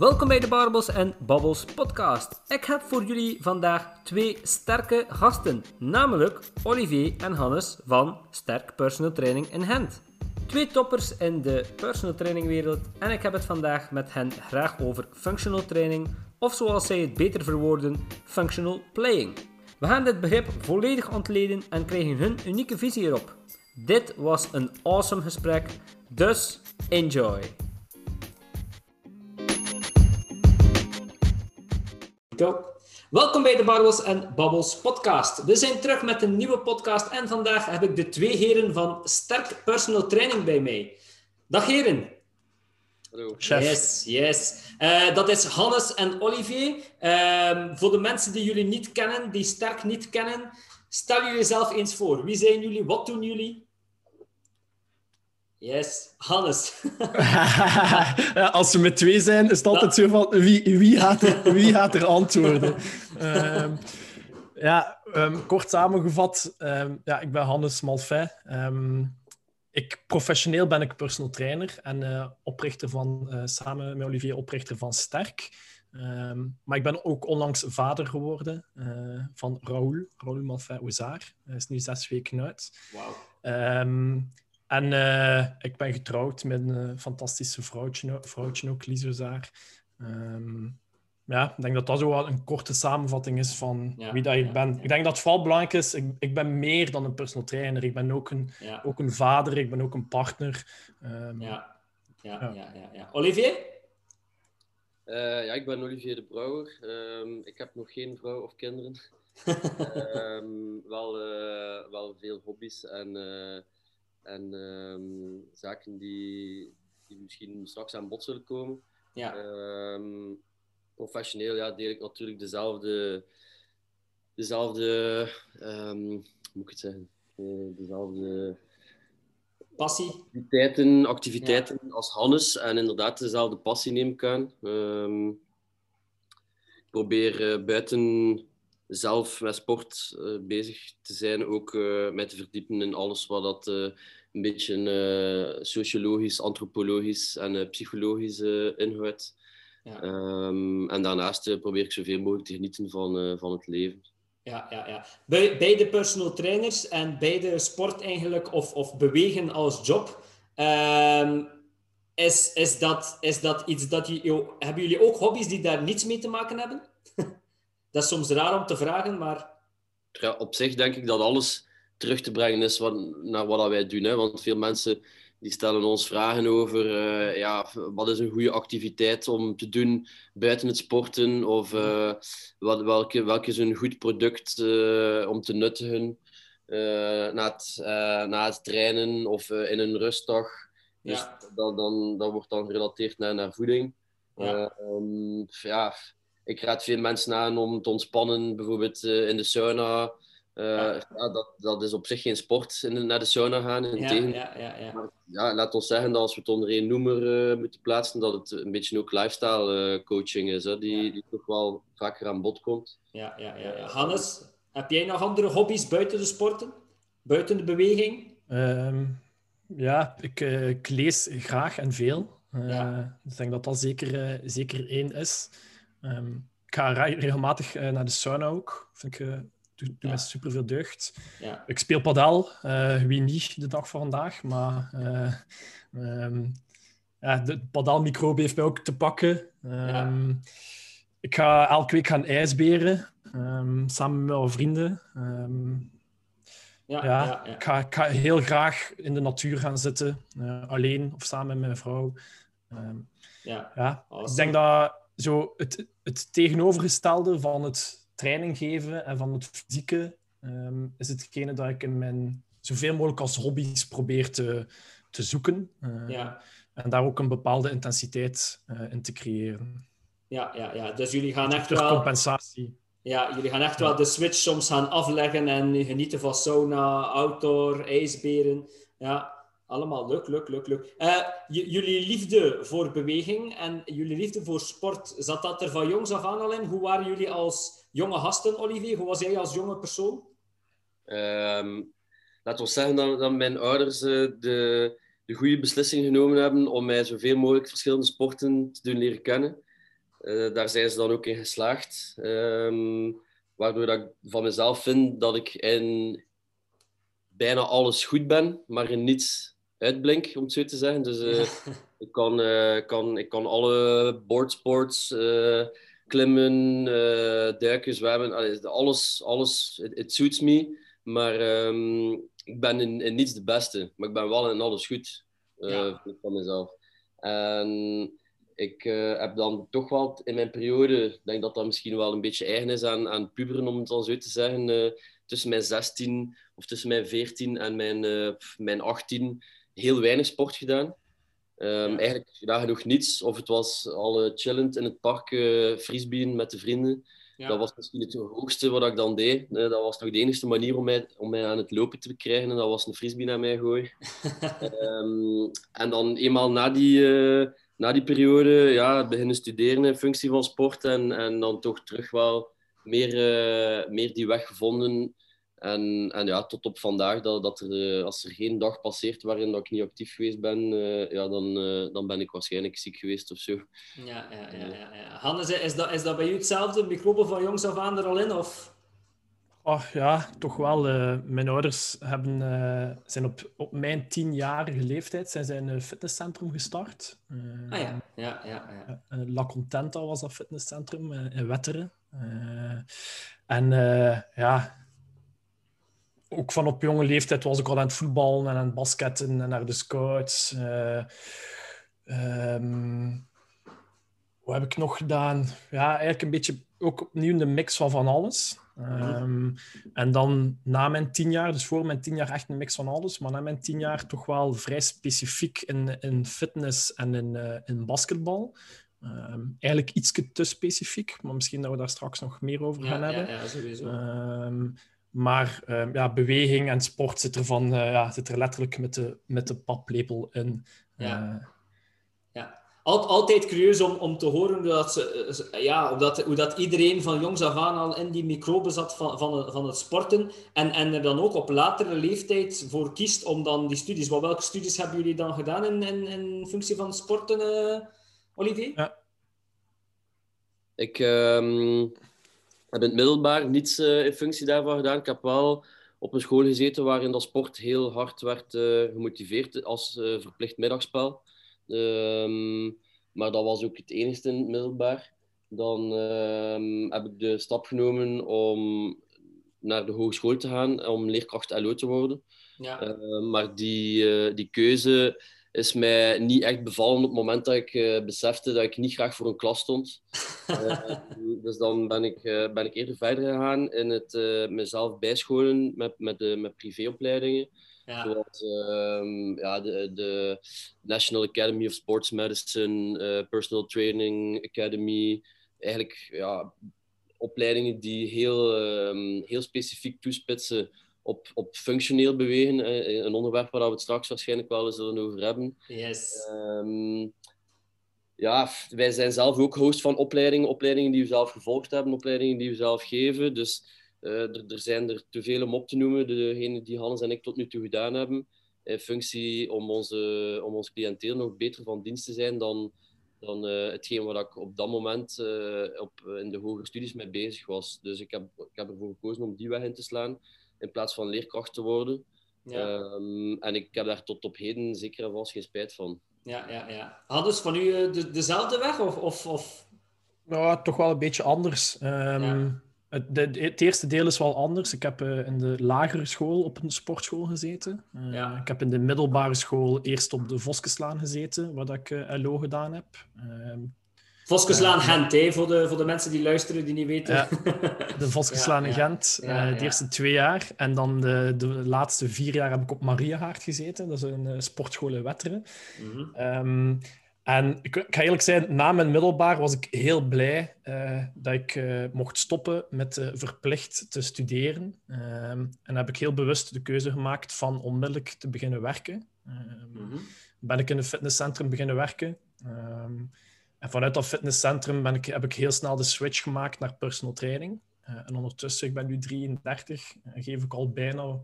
Welkom bij de Barbels en Babbels podcast. Ik heb voor jullie vandaag twee sterke gasten, namelijk Olivier en Hannes van Sterk Personal Training in Gent. Twee toppers in de personal training wereld en ik heb het vandaag met hen graag over functional training, of zoals zij het beter verwoorden, functional playing. We gaan dit begrip volledig ontleden en krijgen hun unieke visie erop. Dit was een awesome gesprek, dus enjoy! Go. Welkom bij de Barbels en Babbels podcast. We zijn terug met een nieuwe podcast en vandaag heb ik de twee heren van Sterk Personal Training bij mij. Dag heren. Hallo. Chef. Yes, yes. Eh, dat is Hannes en Olivier. Ehm, voor de mensen die jullie niet kennen, die Sterk niet kennen, stel jullie zelf eens voor. Wie zijn jullie? Wat doen jullie? Yes, Hannes. Ja, Als we met twee zijn, is het altijd zo van wie, wie, gaat, er, wie gaat er antwoorden? Ehm, ja, ehm, kort samengevat, ehm, ja, ik ben Hannes Malfait. Ehm, ik, professioneel ben ik personal trainer en eh, oprichter van, eh, samen met Olivier, oprichter van Sterk. Maar ik ben ook onlangs vader geworden eh, van Raoul, Raoul Malfait-Ozaar. Hij is nu zes weken uit. En eh, ik ben getrouwd met een eh, fantastische vrouwtje, vrouwtje ook, Lies Ozaar. Ehm, ja, ik denk dat dat zo wel een korte samenvatting is van Ja, wie dat ik ja, ben. ja. Ik denk dat het vooral belangrijk is, ik, ik ben meer dan een personal trainer. Ik ben ook een, Ja, ook een vader, ik ben ook een partner. Ehm, ja, ja, Ja. ja, ja, ja. Olivier? Eh, ja, ik ben Olivier de Brouwer. Ehm, ik heb nog geen vrouw of kinderen. Ehm, wel, eh, wel veel hobby's en, eh, en ehm, zaken die, die misschien straks aan bod zullen komen. Ja, Ehm, professioneel ja, deel ik natuurlijk dezelfde, dezelfde ehm, hoe moet ik het zeggen? Eh, dezelfde passie. activiteiten, activiteiten als Hannes en inderdaad dezelfde passie neem ik aan. Ik probeer eh, buiten zelf met sport eh, bezig te zijn, ook eh mij te verdiepen in alles wat dat eh, een beetje sociologisch, antropologisch en psychologisch inhoudt. Ja. Ehm, en daarnaast probeer ik zoveel mogelijk te genieten van, van het leven. Ja, ja, ja. Bij, beide personal trainers en beide sport eigenlijk, of, of bewegen als job. Ehm, is, is, dat, is dat iets dat je... Hebben jullie ook hobby's die daar niets mee te maken hebben? Dat is soms raar om te vragen, maar... Ja, op zich denk ik dat alles terug te brengen is wat, naar wat dat wij doen. Hè? Want veel mensen die stellen ons vragen over eh, ja, wat is een goede activiteit om te doen buiten het sporten of eh, wat, welke, welke is een goed product eh, om te nuttigen na, het, na het trainen of in een rustdag. Dus Ja. dat, dan, dat wordt dan gerelateerd naar, naar voeding. Ja. Eh, ehm, ja, ik raad veel mensen aan om te ontspannen, bijvoorbeeld eh, in de sauna. Eh, Ja. ja. dat, dat is op zich geen sport, in de- naar de sauna gaan. Ja, Integendeel. ja, ja, ja. Maar ja, laat ons zeggen dat als we het onder één noemer eh, moeten plaatsen, dat het een beetje ook lifestyle coaching is, hè, die, Ja. die toch wel vaker aan bod komt. ja, ja, ja, ja. Hannes, heb jij nog andere hobby's buiten de sporten? Buiten de beweging? Ehm, ja, ik, eh, ik lees graag en veel. Ja. ik denk dat dat zeker, zeker één is. Ehm, ik ga re- regelmatig eh, naar de sauna ook. Vind ik, eh, doe, doe Ja. mij super veel deugd. Ja, Ik speel padel, eh, wie niet de dag van vandaag, maar ehm, ja, de padelmicrobe heeft mij ook te pakken. Ehm, Ik ga elke week gaan ijsberen, samen met mijn vrienden. Ja, ja, ja. ja. Ik, ga, ik ga heel graag in de natuur gaan zitten, alleen of samen met mijn vrouw. Ja. ja. Awesome. Ik denk dat zo het, het tegenovergestelde van het training geven en van het fysieke ehm, is hetgene dat ik in mijn zoveel mogelijk als hobby's probeer te, te zoeken. Eh, Ja. En daar ook een bepaalde intensiteit eh, in te creëren. Ja, ja, ja. Dus jullie gaan echt wel... compensatie. Ja, jullie gaan echt wel de switch soms gaan afleggen en genieten van sauna, outdoor, ijsberen. Ja, allemaal leuk, leuk, leuk, leuk. Eh, jullie liefde voor beweging en jullie liefde voor sport, zat dat er van jongs af aan al in? Hoe waren jullie als jonge gasten, Olivier? Hoe was jij als jonge persoon? Ehm laat ons zeggen dat, mijn ouders eh, de, de goede beslissing genomen hebben om mij zoveel mogelijk verschillende sporten te doen leren kennen. daar zijn ze dan ook in geslaagd. Ehm, waardoor dat ik van mezelf vind dat ik in bijna alles goed ben, maar in niets uitblink, om het zo te zeggen. Dus ik, kan, kan, ik kan alle boardsports klimmen, duiken, zwemmen, alles, alles, it, suits me. Maar ehm, ik ben in, in, niets de beste, maar ik ben wel in alles goed uh, van mezelf. En ik uh, heb dan toch wel in mijn periode, ik denk dat dat misschien wel een beetje eigen is aan, aan puberen, om het dan zo te zeggen, uh, tussen mijn 16 of tussen mijn 14 en mijn, mijn 18 heel weinig sport gedaan. Um, Eigenlijk gedaan genoeg niets. Of het was al chillend in het park, uh, met de vrienden. Dat was misschien het hoogste wat ik dan deed. dat was nog de enige manier om mij, om mij aan het lopen te krijgen. En dat was een frisbee naar mij gooien. um, en dan eenmaal na die, uh, na die periode ja, beginnen studeren in functie van sport. En, en dan toch terug wel meer, uh, meer die weg gevonden en, en ja, tot op vandaag, dat, dat er, eh, als er geen dag passeert waarin dat ik niet actief geweest ben, uh, ja, dan, uh, dan ben ik waarschijnlijk ziek geweest of zo. Ja, ja, ja. ja, ja. Hannes, is dat, is dat bij u hetzelfde? Microben van jongs af aan er al in? Of? Oh, ja, toch wel. mijn ouders hebben, zijn op, op mijn tienjarige leeftijd zijn zij een fitnesscentrum gestart. ah ja, ja, ja. ja. La Contenta was dat fitnesscentrum in Wetteren. en ja, ook van op jonge leeftijd was ik al aan het voetballen en aan het basketten en naar de scouts. Uh, wat heb ik nog gedaan? Ja, eigenlijk een beetje ook opnieuw een mix van van alles. Um, en dan na mijn tien jaar, dus voor mijn tien jaar echt een mix van alles, maar na mijn tien jaar toch wel vrij specifiek in, in fitness en in, uh, in basketbal. Um, eigenlijk iets te specifiek, maar misschien dat we daar straks nog meer over gaan ja, hebben. Ja, ja sowieso. Um, maar uh, ja, beweging en sport zit er, van, uh, ja, zit er letterlijk met de, met de paplepel in. Ja. Uh, ja. Al, altijd curieus om, om te horen dat ze, ja, dat, hoe dat iedereen van jongs af aan al in die microben zat van, van, van het sporten. En, en er dan ook op latere leeftijd voor kiest om dan die studies. Wat, welke studies hebben jullie dan gedaan in, in, in functie van sporten, Olivier? Ja. Ik. Um heb in het middelbaar niets uh, in functie daarvan gedaan. Ik heb wel op een school gezeten waarin dat sport heel hard werd uh, gemotiveerd als uh, verplicht middagspel. Um, maar dat was ook het enige in het middelbaar. Dan ehm, heb ik de stap genomen om naar de hogeschool te gaan om leerkracht LO te worden. Ja. maar die, die keuze is mij niet echt bevallen op het moment dat ik uh, besefte dat ik niet graag voor een klas stond. Uh, dus dan ben ik, uh, ben ik eerder verder gegaan in het mezelf bijscholen met, met, de, met privéopleidingen. Ja. Zoals ehm, ja, de, de National Academy of Sports Medicine, Personal Training Academy. Eigenlijk ja, opleidingen die heel, um, heel specifiek toespitsen op, op functioneel bewegen. Eh, een onderwerp waar we het straks waarschijnlijk wel eens zullen over hebben. Yes. Um, ja, wij zijn zelf ook host van opleidingen. Opleidingen die we zelf gevolgd hebben, opleidingen die we zelf geven. Dus uh, er, er, zijn er te veel om op te noemen. Degene die Hannes en ik tot nu toe gedaan hebben. In functie om onze, om ons cliënteel nog beter van dienst te zijn dan, dan uh, hetgeen waar ik op dat moment uh, op, in de hogere studies mee bezig was. Dus ik heb, ik heb ervoor gekozen om die weg in te slaan in plaats van leerkracht te worden. Ja. Um, en ik heb daar tot op heden zeker en vast geen spijt van. Ja, ja, ja. Hadden ze van u eh, de, dezelfde weg? Of, of, of... Nou, toch wel een beetje anders. Um, ja. het, de, het, eerste deel is wel anders. Ik heb uh, in de lagere school op een sportschool gezeten. Uh, ja. Ik heb in de middelbare school eerst op de Voskeslaan gezeten, wat ik uh, LO gedaan heb. Voskeslaan Gent, hè, voor, de, voor de mensen die luisteren, die niet weten. Ja, de Voskeslaan in Gent, de eerste twee jaar. En dan de, de laatste vier jaar heb ik op Mariahaard gezeten. Dat is een uh, sportschool in Wetteren. Mm -hmm. um, en ik, ik, ga eerlijk zijn, na mijn middelbaar was ik heel blij uh, dat ik uh, mocht stoppen met verplicht te studeren. Um, en heb ik heel bewust de keuze gemaakt van onmiddellijk te beginnen werken. Mm -hmm. Ben ik in een fitnesscentrum beginnen werken. En vanuit dat fitnesscentrum ben ik, heb ik heel snel de switch gemaakt naar personal training. Uh, en ondertussen, ik ben nu 33, en geef ik al bijna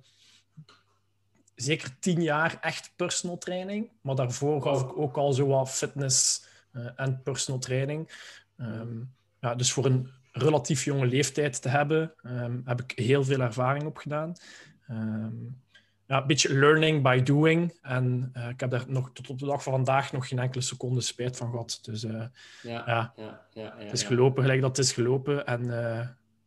zeker tien jaar echt personal training. Maar daarvoor gaf ik ook al zo wat fitness uh, en personal training. Ehm, ja, dus voor een relatief jonge leeftijd te hebben, ehm, heb ik heel veel ervaring opgedaan. Um, ja, een beetje learning by doing. En uh, ik heb daar nog tot op de dag van vandaag nog geen enkele seconde spijt van gehad. Dus uh, ja, ja, ja, ja, het is gelopen gelijk dat het is gelopen. En uh,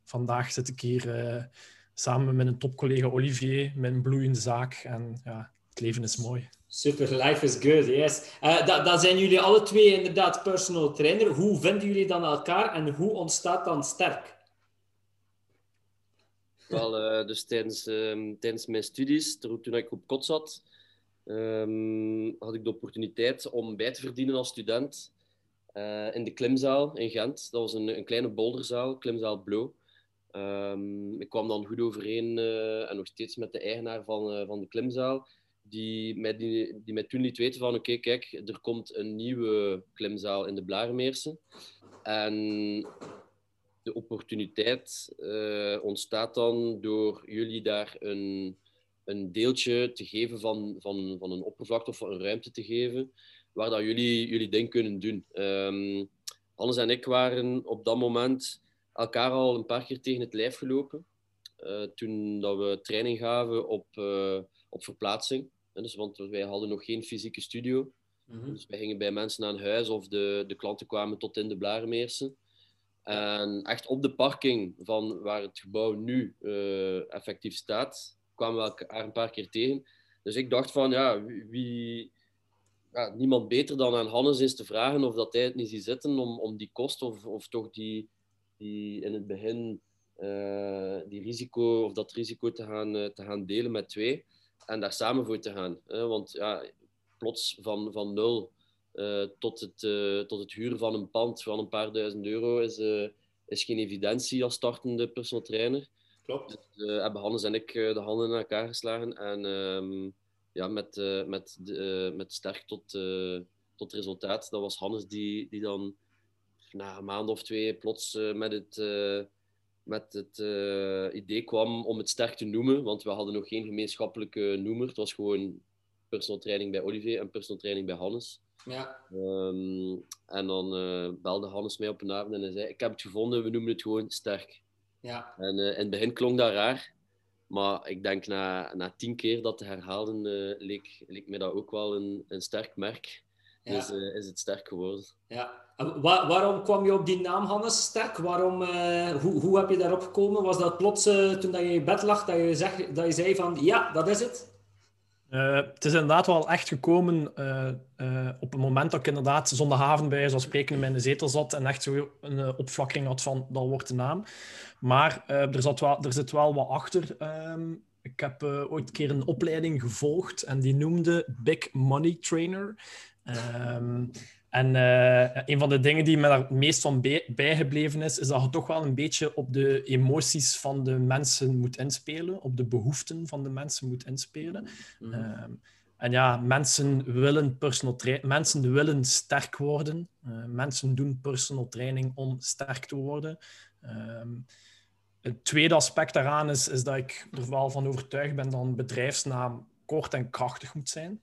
vandaag zit ik hier samen met een topcollega Olivier, een bloeiende zaak. En ja, het leven is mooi. Super, life is good, yes. Dat, dat zijn jullie alle twee inderdaad personal trainer. Hoe vinden jullie dan elkaar en hoe ontstaat dan sterk? Wel, uh, dus tijdens, uh, tijdens mijn studies, toen ik op kot zat, um, had ik de opportuniteit om bij te verdienen als student uh, in de klimzaal in Gent. Dat was een, een kleine boulderzaal, klimzaal Blow. Um, ik kwam dan goed overeen en nog steeds met de eigenaar van, van de klimzaal die mij, die, die toen liet weten van oké, kijk, er komt een nieuwe klimzaal in de Blaarmeersen. En de opportuniteit uh, ontstaat dan door jullie daar een, een deeltje te geven van, van, van een oppervlakte of een ruimte te geven, waar dat jullie jullie ding kunnen doen. Um, Hannes en ik waren op dat moment elkaar al een paar keer tegen het lijf gelopen. Uh, toen dat we training gaven op, uh, op verplaatsing. Dus, want wij hadden nog geen fysieke studio. Mm Dus wij gingen bij mensen aan huis of de, de klanten kwamen tot in de Blaremeersen. En echt op de parking van waar het gebouw nu uh, effectief staat, kwamen we elkaar een paar keer tegen. Dus ik dacht van, ja, wie... Ja, niemand beter dan aan Hannes is te vragen of dat hij het niet ziet zitten om, om die kost of, of toch die, die in het begin uh, die risico of dat risico te gaan, uh, te gaan delen met twee en daar samen voor te gaan. Hè? Want ja, plots van, van nul tot, het, uh, tot het huren van een pand van een paar duizend euro is, uh, is geen evidentie als startende personal trainer. Klopt. Dus, hebben Hannes en ik de handen in elkaar geslagen en um, ja, met, met, met sterk tot, tot resultaat. Dat was Hannes die, die dan na een maand of twee plots met het met het uh, idee kwam om het sterk te noemen, want we hadden nog geen gemeenschappelijke noemer. Het was gewoon personal training bij Olivier en personal training bij Hannes. Ja. Um, en dan uh, belde Hannes mij op een avond en hij zei: Ik heb het gevonden, we noemen het gewoon sterk. Ja. En uh, in het begin klonk dat raar, maar ik denk na, na tien keer dat te herhalen, leek, leek mij dat ook wel een, een sterk merk. Ja. Dus is het sterk geworden. Ja, Waar, waarom kwam je op die naam, Hannes, Sterk? Waarom, uh, hoe, hoe heb je daarop gekomen? Was dat plots uh, toen dat je in bed lag, dat je, zeg, dat je zei van ja, dat is het? Uh, het is inderdaad wel echt gekomen op het moment dat ik inderdaad zondagavond bij zoals spreken in mijn zetel zat en echt zo een opflakkering had van dat wordt de naam. Maar er, zat wel, er zit wel wat achter. Ehm, ik heb ooit een keer een opleiding gevolgd en die noemde Big Money Trainer. Um, en uh, een van de dingen die me daar het meest van bij, bijgebleven is, is dat je toch wel een beetje op de emoties van de mensen moet inspelen, op de behoeften van de mensen moet inspelen. Mm -hmm. um, en ja, mensen willen personal mensen willen sterk worden. Uh, mensen doen personal training om sterk te worden. Um, het tweede aspect daaraan is, is dat ik er wel van overtuigd ben dat een bedrijfsnaam kort en krachtig moet zijn.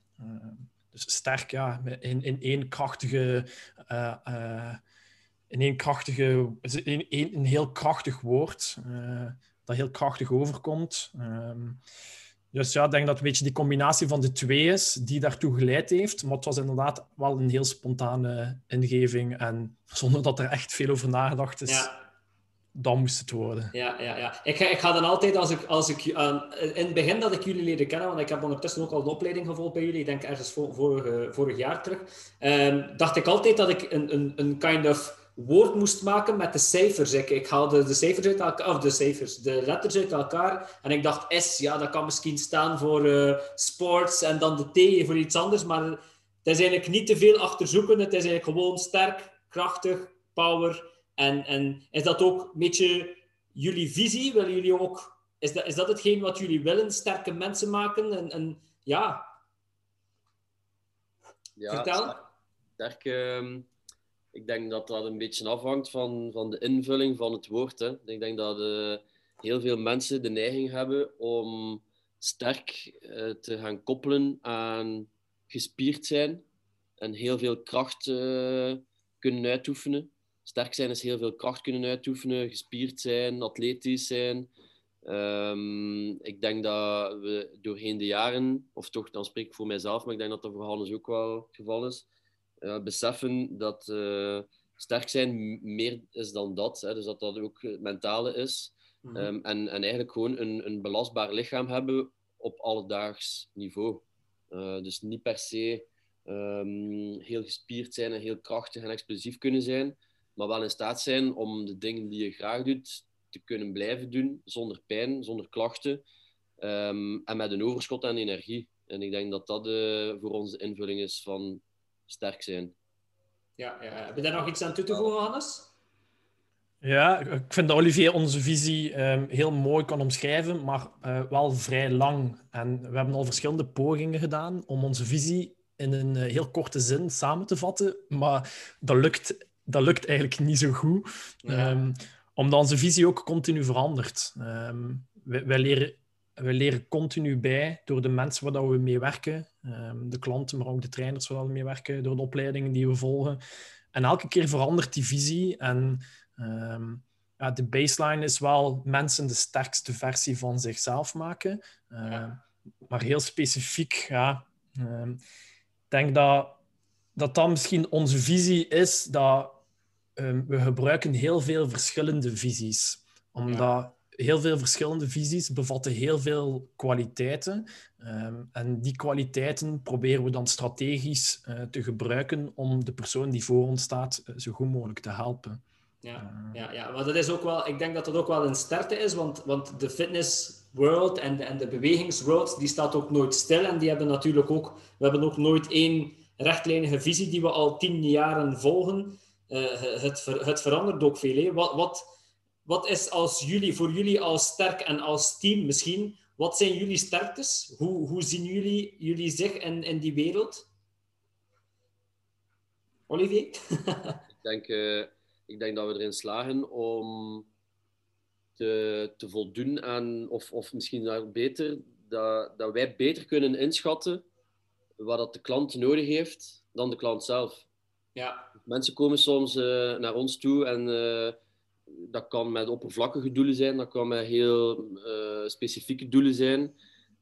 Dus sterk, ja, in, in één krachtige. Uh, uh, in één krachtige. In, een heel krachtig woord. Uh, dat heel krachtig overkomt. Um, dus ja, ik denk dat een beetje die combinatie van de twee is die daartoe geleid heeft. Maar het was inderdaad wel een heel spontane ingeving. En zonder dat er echt veel over nagedacht is. Ja dan moest het worden. Ja, ja, ja. Ik, ga, ik dan altijd, als ik, als ik uh, in het begin dat ik jullie leerde kennen, want ik heb ondertussen ook al een opleiding gevolgd bij jullie, ik denk ergens vor, vorig, jaar terug, um, dacht ik altijd dat ik een, een, een kind of woord moest maken met de cijfers. Ik, haalde de cijfers uit elkaar, of de cijfers, de letters uit elkaar, en ik dacht S, ja, dat kan misschien staan voor uh, sports, en dan de T voor iets anders, maar het is eigenlijk niet te veel achterzoeken, het is eigenlijk gewoon sterk, krachtig, power en, en is dat ook een beetje jullie visie? Willen jullie ook, is, dat, is dat hetgeen wat jullie willen? Sterke mensen maken? En, en ja. ja. Vertel. Sterk, uh, ik denk dat dat een beetje afhangt van, van de invulling van het woord. Hè. Ik denk dat uh, heel veel mensen de neiging hebben om sterk uh, te gaan koppelen aan gespierd zijn en heel veel kracht uh, kunnen uitoefenen. Sterk zijn is heel veel kracht kunnen uitoefenen, gespierd zijn, atletisch zijn. Ehm, ik denk dat we doorheen de jaren, of toch, dan spreek ik voor mijzelf, maar ik denk dat dat voor Hannes ook wel het geval is, uh, beseffen dat uh, sterk zijn meer is dan dat. Hè, dus dat dat ook het mentale is. Mhm. Ehm, en, en eigenlijk gewoon een, een belastbaar lichaam hebben op alledaags niveau. Uh, dus niet per se um, heel gespierd zijn en heel krachtig en explosief kunnen zijn, maar wel in staat zijn om de dingen die je graag doet te kunnen blijven doen zonder pijn, zonder klachten um, en met een overschot aan energie. En ik denk dat dat uh, voor ons de invulling is van sterk zijn. Ja, ja, heb je daar nog iets aan toe te voegen, Hannes? Ja, ik vind dat Olivier onze visie um, heel mooi kan omschrijven, maar uh, wel vrij lang. En we hebben al verschillende pogingen gedaan om onze visie in een uh, heel korte zin samen te vatten, maar dat lukt, dat lukt eigenlijk niet zo goed. Ja. Um, omdat onze visie ook continu verandert. Um, wij, wij, leren, wij leren continu bij door de mensen waar we mee werken, um, de klanten, maar ook de trainers waar we mee werken, door de opleidingen die we volgen. En elke keer verandert die visie. En ja, de baseline is wel mensen de sterkste versie van zichzelf maken. Ja. Maar heel specifiek, ja. ik denk dat, dat dat misschien onze visie is dat um, we gebruiken heel veel verschillende visies. Omdat ja. heel veel verschillende visies bevatten heel veel kwaliteiten. Um, en die kwaliteiten proberen we dan strategisch uh, te gebruiken om de persoon die voor ons staat uh, zo goed mogelijk te helpen. Ja, ja, ja, maar dat is ook wel, ik denk dat dat ook wel een sterkte is, want, want de fitness world en de, en de bewegingsworld, die staat ook nooit stil. En die hebben natuurlijk ook, we hebben ook nooit één rechtlijnige visie die we al tien jaren volgen. Uh, het, ver, het verandert ook veel. Wat, wat, wat is als jullie, voor jullie als sterk en als team misschien, wat zijn jullie sterktes? Hoe, hoe zien jullie, jullie zich in, in die wereld? Olivier? ik, denk, uh, ik denk dat we erin slagen om te, te voldoen aan, of, of misschien nog beter, dat, dat wij beter kunnen inschatten wat dat de klant nodig heeft dan de klant zelf. Ja. Mensen komen soms uh, naar ons toe en uh, dat kan met oppervlakkige doelen zijn, dat kan met heel uh, specifieke doelen zijn.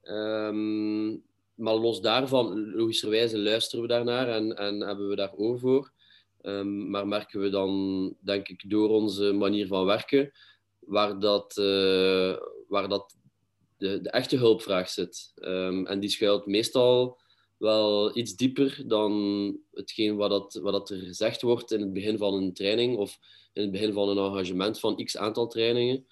Um, maar los daarvan, logischerwijze luisteren we daarnaar en, en hebben we daar oor voor. Um, maar merken we dan, denk ik, door onze manier van werken, waar dat, waar dat de, de echte hulpvraag zit. Um, en die schuilt meestal wel iets dieper dan hetgeen wat, dat, wat dat er gezegd wordt in het begin van een training of in het begin van een engagement van x aantal trainingen.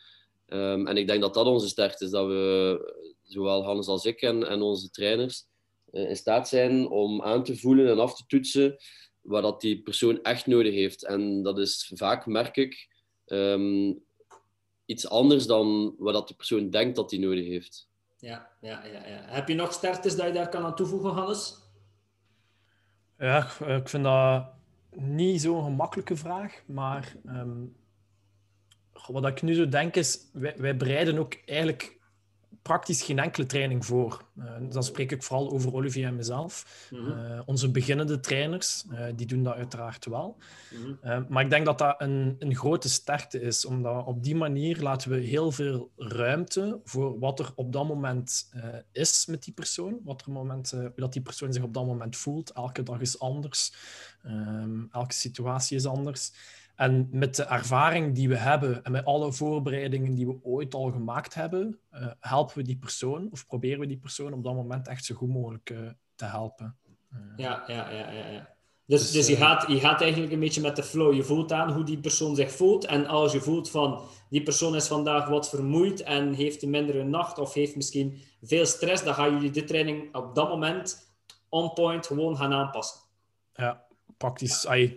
Um, en ik denk dat dat onze sterkte is, dat we, zowel Hans als ik en, en onze trainers, uh, in staat zijn om aan te voelen en af te toetsen wat dat die persoon echt nodig heeft. En dat is vaak, merk ik, um, iets anders dan wat dat de persoon denkt dat hij nodig heeft. Ja, ja, ja, ja. Heb je nog sterktes dat je daar kan aan toevoegen, Hannes? Ja, ik vind dat niet zo'n gemakkelijke vraag, maar um, wat ik nu zo denk is, wij, wij bereiden ook eigenlijk praktisch geen enkele training voor. Uh, dan spreek ik vooral over Olivier en mezelf. Mm -hmm. uh, onze beginnende trainers, uh, die doen dat uiteraard wel. Mm -hmm. maar ik denk dat dat een, een grote sterkte is, omdat op die manier laten we heel veel ruimte voor wat er op dat moment is met die persoon, wat er moment, dat die persoon zich op dat moment voelt. Elke dag is anders, ehm, elke situatie is anders. En met de ervaring die we hebben en met alle voorbereidingen die we ooit al gemaakt hebben, uh, helpen we die persoon of proberen we die persoon op dat moment echt zo goed mogelijk uh, te helpen. Uh, ja, ja, ja, ja. ja. Dus, dus, dus je, gaat, je gaat eigenlijk een beetje met de flow. Je voelt aan hoe die persoon zich voelt. En als je voelt van die persoon is vandaag wat vermoeid en heeft een mindere nacht of heeft misschien veel stress, dan gaan jullie de training op dat moment on point gewoon gaan aanpassen. Ja, praktisch. Ja.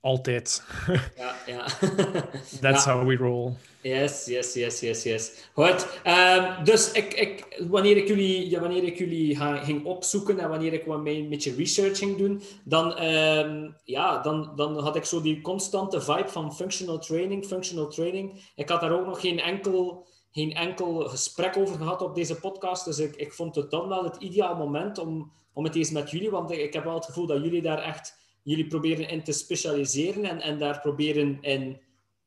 Altijd. Ja, ja. That's ja. how we roll. Yes, yes, yes, yes, yes. Goed. Um, dus ik, ik, wanneer ik jullie, ja, wanneer ik jullie ga, ging opzoeken en wanneer ik wat een beetje research ging doen, dan, um, ja, dan, dan had ik zo die constante vibe van functional training, functional training. Ik had daar ook nog geen enkel, geen enkel gesprek over gehad op deze podcast, dus ik, ik vond het dan wel het ideaal moment om, om het eens met jullie, want ik, ik heb wel het gevoel dat jullie daar echt jullie proberen in te specialiseren en, en daar proberen in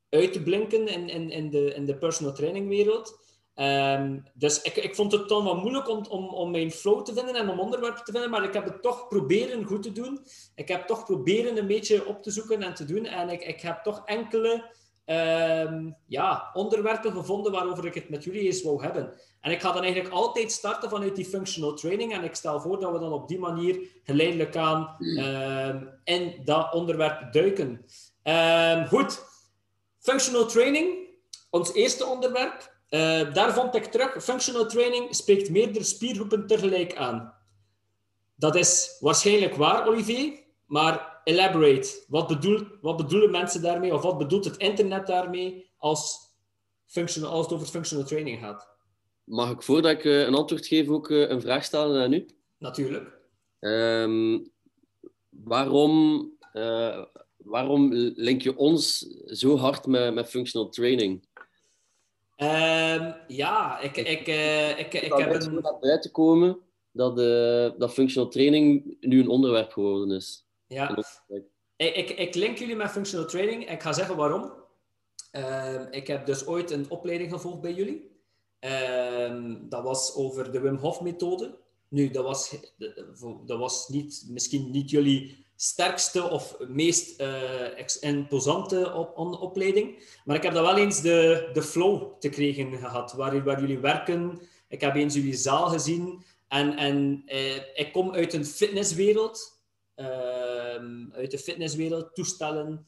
uit te blinken in, in, in, de, in de personal training wereld. Ehm, dus ik, ik vond het dan wat moeilijk om, om, om mijn flow te vinden en om onderwerpen te vinden, maar ik heb het toch proberen goed te doen. Ik heb toch proberen een beetje op te zoeken en te doen. En ik, ik heb toch enkele ehm, ja, onderwerpen gevonden waarover ik het met jullie eens wou hebben. En ik ga dan eigenlijk altijd starten vanuit die functional training. En ik stel voor dat we dan op die manier geleidelijk aan um, in dat onderwerp duiken. goed, functional training, ons eerste onderwerp. Uh, daar vond ik terug, functional training spreekt meerdere spiergroepen tegelijk aan. Dat is waarschijnlijk waar, Olivier, maar elaborate. Wat, bedoel, wat bedoelen mensen daarmee, of wat bedoelt het internet daarmee als, functional, als het over functional training gaat? Mag ik voordat ik uh, een antwoord geef ook uh, een vraag stellen aan u? Natuurlijk. Um, waarom, waarom link je ons zo hard met, met functional training? Um, ja, ik, ik, uh, ik, ik, heb een... Om te komen dat, uh, dat functional training nu een onderwerp geworden is. Ja. Ik, ik, ik link jullie met functional training. Ik ga zeggen waarom. Uh, ik heb dus ooit een opleiding gevolgd bij jullie. Ehm, dat was over de Wim Hof methode. Nu, dat was, dat was niet, misschien niet jullie sterkste of meest uh, imposante op, opleiding. Maar ik heb dan wel eens de, de flow te krijgen gehad, waar, waar jullie werken. Ik heb eens jullie zaal gezien. En, en uh, ik kom uit een fitnesswereld. Uh, uit de fitnesswereld, toestellen,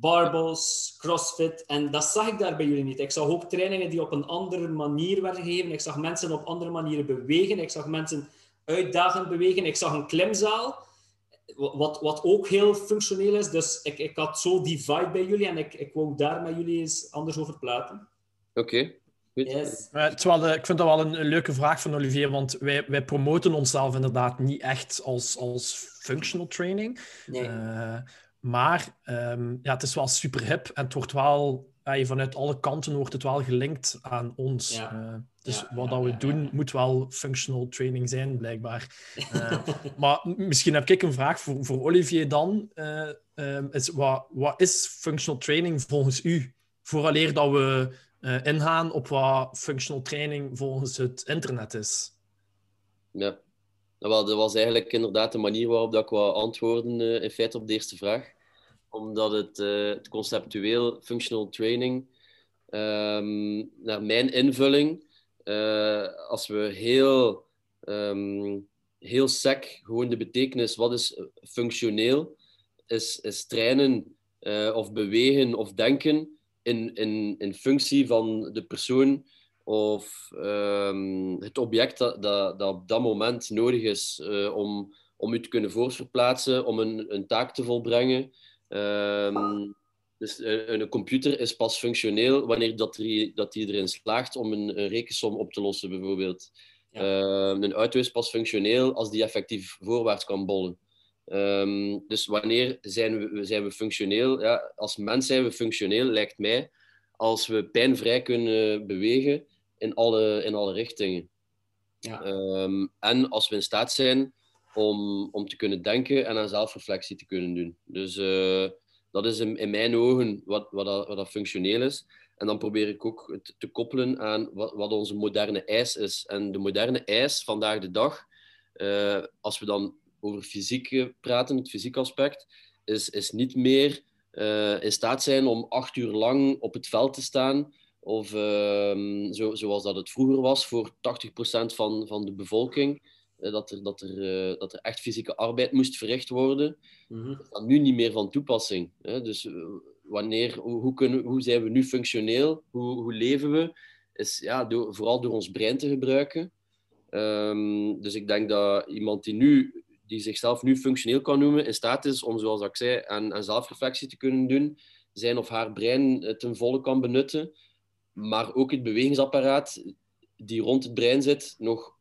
barbells, crossfit. En dat zag ik daar bij jullie niet. Ik zag ook trainingen die op een andere manier werden gegeven. Ik zag mensen op andere manieren bewegen. Ik zag mensen uitdagend bewegen. Ik zag een klimzaal wat, wat ook heel functioneel is. Dus ik, ik had zo die vibe bij jullie en ik, ik wou daar met jullie eens anders over praten. Oké. Okay. Yes. Uh, ik vind dat wel een, leuke vraag van Olivier, want wij, wij promoten onszelf inderdaad niet echt als, als functional training. Nee. Uh, maar um, ja, het is wel super hip en het wordt wel, vanuit alle kanten wordt het wel gelinkt aan ons. Ja. Dus ja, wat dat we doen, moet wel functional training zijn, blijkbaar. Uh, maar misschien heb ik een vraag voor, voor Olivier dan. Uh, um, is, wat, wat is functional training volgens u? Vooraleer dat we uh, ingaan op wat functional training volgens het internet is. Ja, dat was eigenlijk inderdaad de manier waarop dat ik wou antwoorden in feite op de eerste vraag. Omdat het, het conceptueel functional training, um, naar mijn invulling, uh, als we heel, um, heel sec gewoon de betekenis, wat is functioneel, is, is trainen of bewegen of denken in, in, in functie van de persoon of um, het object dat, dat, dat op dat moment nodig is uh, om, om u te kunnen voorverplaatsen, om een, een taak te volbrengen. Um, dus eh, een computer is pas functioneel wanneer dat die, dat die erin slaagt om een, een rekensom op te lossen, bijvoorbeeld. Ja. Uh, een auto is pas functioneel als die effectief voorwaarts kan bollen. Dus wanneer zijn we, zijn we functioneel? Ja, als mens zijn we functioneel, lijkt mij, als we pijnvrij kunnen bewegen in alle, in alle richtingen. Ja. Um, en als we in staat zijn om, om te kunnen denken en aan zelfreflectie te kunnen doen. Dus uh, dat is in, in mijn ogen wat, wat, dat, wat dat functioneel is. En dan probeer ik ook het te koppelen aan wat, wat onze moderne eis is. En de moderne eis vandaag de dag, uh, als we dan over fysiek praten, het fysiek aspect, is, is niet meer uh, in staat zijn om acht uur lang op het veld te staan. Of uh, zo, zoals dat het vroeger was voor 80% van, van de bevolking. Eh, dat, er, dat, er, eh, dat er echt fysieke arbeid moest verricht worden. Mm-hmm. Dat is dan nu niet meer van toepassing. Hè? Dus eh, wanneer, hoe, hoe, kunnen, hoe zijn we nu functioneel? Hoe, hoe leven we? Is ja, door, vooral door ons brein te gebruiken. Um, dus ik denk dat iemand die, nu, die zichzelf nu functioneel kan noemen, in staat is om, zoals ik zei, aan, aan zelfreflectie te kunnen doen, zijn of haar brein ten volle kan benutten, maar ook het bewegingsapparaat die rond het brein zit, nog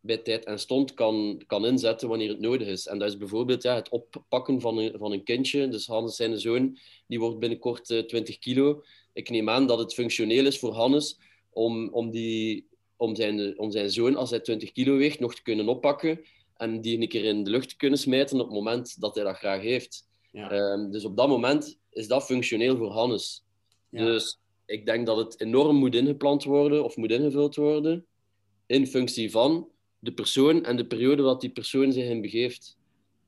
bij tijd en stond kan, kan inzetten wanneer het nodig is. En dat is bijvoorbeeld ja, het oppakken van een, van een kindje. Dus Hannes, zijn zoon, die wordt binnenkort uh, eh, 20 kilo. Ik neem aan dat het functioneel is voor Hannes om, om, die, om, zijn, om zijn zoon, als hij 20 kilo weegt, nog te kunnen oppakken en die een keer in de lucht te kunnen smijten op het moment dat hij dat graag heeft. Ja. Ehm, dus op dat moment is dat functioneel voor Hannes. Dus ik denk dat het enorm moet ingeplant worden of moet ingevuld worden in functie van de persoon en de periode dat die persoon zich in begeeft.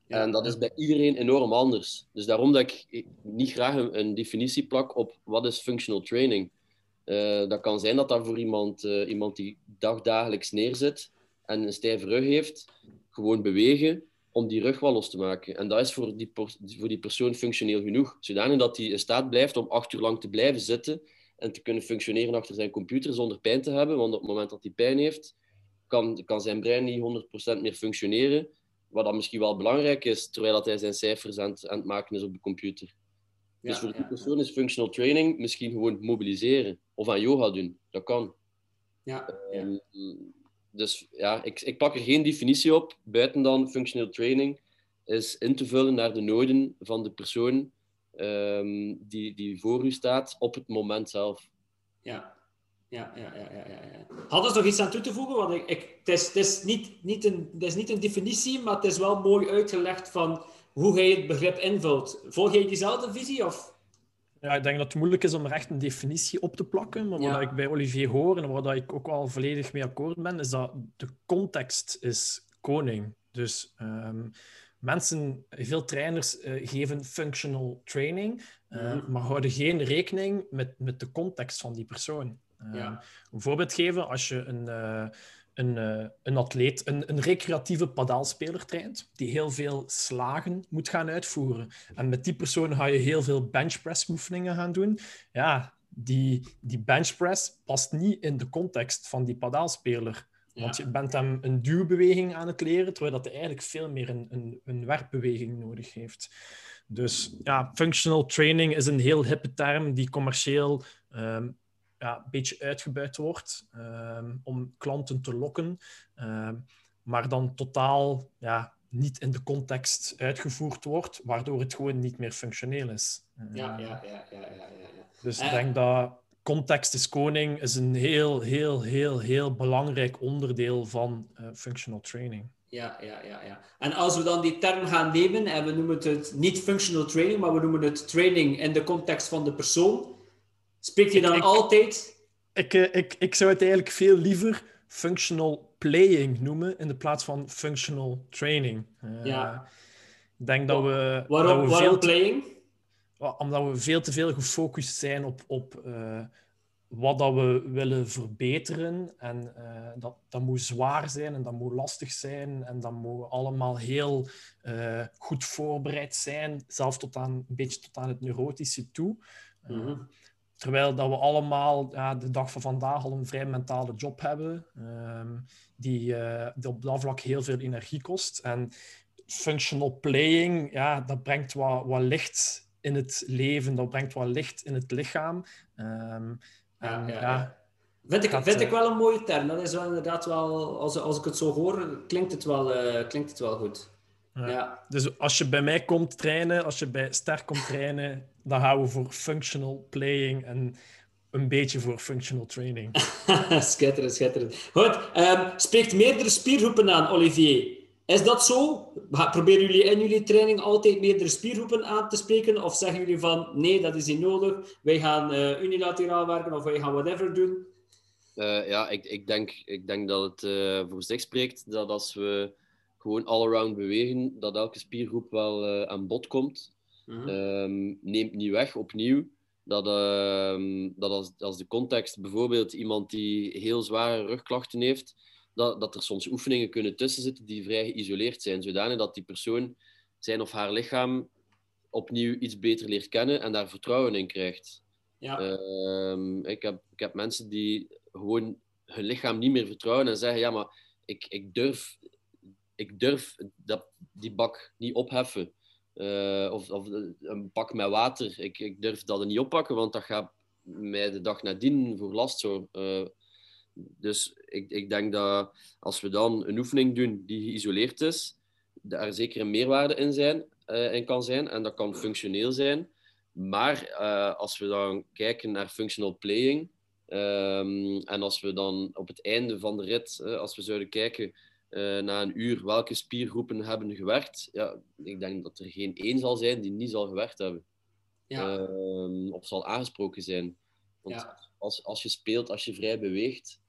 En dat is bij iedereen enorm anders. Dus daarom dat ik niet graag een, definitie plak op wat is functional training. Uh, dat kan zijn dat dat voor iemand, uh, iemand die dagdagelijks neerzit en een stijve rug heeft, gewoon bewegen om die rug wel los te maken. En dat is voor die, voor die persoon functioneel genoeg. Zodanig dat hij in staat blijft om acht uur lang te blijven zitten en te kunnen functioneren achter zijn computer zonder pijn te hebben. Want op het moment dat hij pijn heeft, kan, kan zijn brein niet 100% meer functioneren. Wat dan misschien wel belangrijk is, terwijl dat hij zijn cijfers aan het, aan het maken is op de computer. dus voor die persoon is functional training misschien gewoon mobiliseren of aan yoga doen. Dat kan. Ja, ehm, dus ja, ik, ik pak er geen definitie op, buiten dan functional training is in te vullen naar de noden van de persoon um, die, die voor u staat op het moment zelf. Ja, ja, ja, ja, ja, ja. Hadden ze nog iets aan toe te voegen? Want ik, ik, het, is, het, is niet, niet een, het is niet een definitie, maar het is wel mooi uitgelegd van hoe jij het begrip invult. Volg jij diezelfde visie? Of? Ja, ik denk dat het moeilijk is om er echt een definitie op te plakken. Maar wat ik bij Olivier hoor en waar ik ook wel volledig mee akkoord ben, is dat de context is koning. Dus um, mensen, veel trainers uh, geven functional training, uh, maar houden geen rekening met, met de context van die persoon. Uh, ja. Een voorbeeld geven, als je een, een, een atleet, een, een recreatieve padaalspeler traint, die heel veel slagen moet gaan uitvoeren. En met die persoon ga je heel veel benchpress oefeningen gaan doen. Ja, die, die benchpress past niet in de context van die padaalspeler. Want je bent hem een duwbeweging aan het leren, terwijl dat hij eigenlijk veel meer een, een, een werpbeweging nodig heeft. Dus ja, functional training is een heel hippe term die commercieel um, ja, een beetje uitgebuit wordt um, om klanten te lokken, um, maar dan totaal ja, niet in de context uitgevoerd wordt, waardoor het gewoon niet meer functioneel is. Ja, ja, ja. ja, ja, ja. Dus ik denk dat context is koning is een heel, heel, heel, heel belangrijk onderdeel van uh, functional training. Ja, ja, ja, ja. En als we dan die term gaan nemen, en we noemen het niet functional training, maar we noemen het training in de context van de persoon, spreek je dan ik, altijd... Ik, ik, ik, ik zou het eigenlijk veel liever functional playing noemen in de plaats van functional training. Uh, ja. Ik denk dat we... Waarom, dat we waarom playing? Omdat we veel te veel gefocust zijn op, op uh, wat dat we willen verbeteren. En uh, dat, dat moet zwaar zijn en dat moet lastig zijn. En dat moet allemaal heel uh, goed voorbereid zijn, zelfs tot aan, een beetje tot aan het neurotische toe. Mm -hmm. Terwijl dat we allemaal ja, de dag van vandaag al een vrij mentale job hebben, ehm, die, die op dat vlak heel veel energie kost. En functional playing, ja, dat brengt wat, wat licht in het leven, dat brengt wat licht in het lichaam. Um, ja, ja, ja, Vind, ik, vind ik eh, wel een mooie term. Dat is wel inderdaad wel, als, als ik het zo hoor, klinkt het wel, uh, klinkt het wel goed. Ja. Dus als je bij mij komt trainen, als je bij Sterk komt trainen, dan gaan we voor functional playing en een beetje voor functional training. schitterend, schitterend. Goed, um, spreekt meerdere spiergroepen aan, Olivier. Is dat zo? Proberen jullie in jullie training altijd meerdere spiergroepen aan te spreken? Of zeggen jullie van nee, dat is niet nodig, wij gaan uh, unilateraal werken of wij gaan whatever doen? Uh, ja, ik, ik, denk, ik denk dat het uh, voor zich spreekt dat als we gewoon all-around bewegen, dat elke spiergroep wel aan bod komt. -huh. um, neemt niet weg, opnieuw, dat, uh, dat als, als de context bijvoorbeeld iemand die heel zware rugklachten heeft, dat, dat er soms oefeningen kunnen tussen zitten die vrij geïsoleerd zijn, zodanig dat die persoon zijn of haar lichaam opnieuw iets beter leert kennen en daar vertrouwen in krijgt. Ja. Uh, ik, heb, ik heb mensen die gewoon hun lichaam niet meer vertrouwen en zeggen: Ja, maar ik, ik durf, ik durf dat, die bak niet opheffen. Uh, of, of een pak met water. Ik, ik durf dat niet oppakken, want dat gaat mij de dag nadien voor last zo, uh, dus ik, ik denk dat als we dan een oefening doen die geïsoleerd is, daar zeker een meerwaarde in, zijn, uh, in kan zijn en dat kan functioneel zijn. Maar uh, als we dan kijken naar functional playing um, en als we dan op het einde van de rit, uh, als we zouden kijken na een uur welke spiergroepen hebben gewerkt, ja, ik denk dat er geen één zal zijn die niet zal gewerkt hebben. Ja. Ehm, of zal aangesproken zijn. Want als, als je speelt, als je vrij beweegt,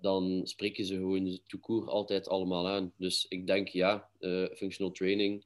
dan spreken ze gewoon de toekoer altijd allemaal aan. Dus ik denk ja, uh, functional training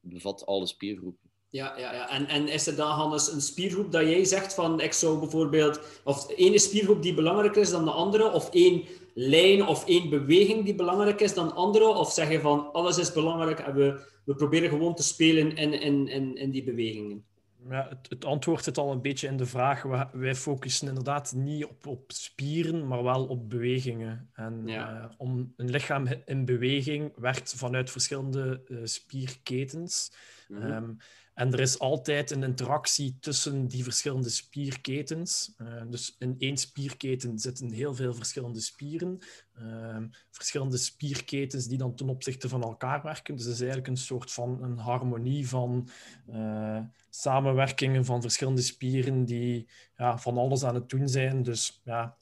bevat alle spiergroepen. Ja, ja, ja. En, en is er dan, Hannes, een spiergroep dat jij zegt van ik zou bijvoorbeeld, of de ene spiergroep die belangrijker is dan de andere, of één lijn of één beweging die belangrijker is dan de andere, of zeg je van alles is belangrijk en we, we proberen gewoon te spelen in, in, in die bewegingen? Ja, het, het, antwoord zit al een beetje in de vraag. Wij focussen inderdaad niet op, op spieren, maar wel op bewegingen. En uh, om een lichaam in beweging werkt vanuit verschillende uh, spierketens. Mm -hmm. En er is altijd een interactie tussen die verschillende spierketens. Uh, dus in één spierketen zitten heel veel verschillende spieren. Uh, verschillende spierketens die dan ten opzichte van elkaar werken. Dus het is eigenlijk een soort van een harmonie van uh, samenwerkingen van verschillende spieren die ja, van alles aan het doen zijn. Dus ja,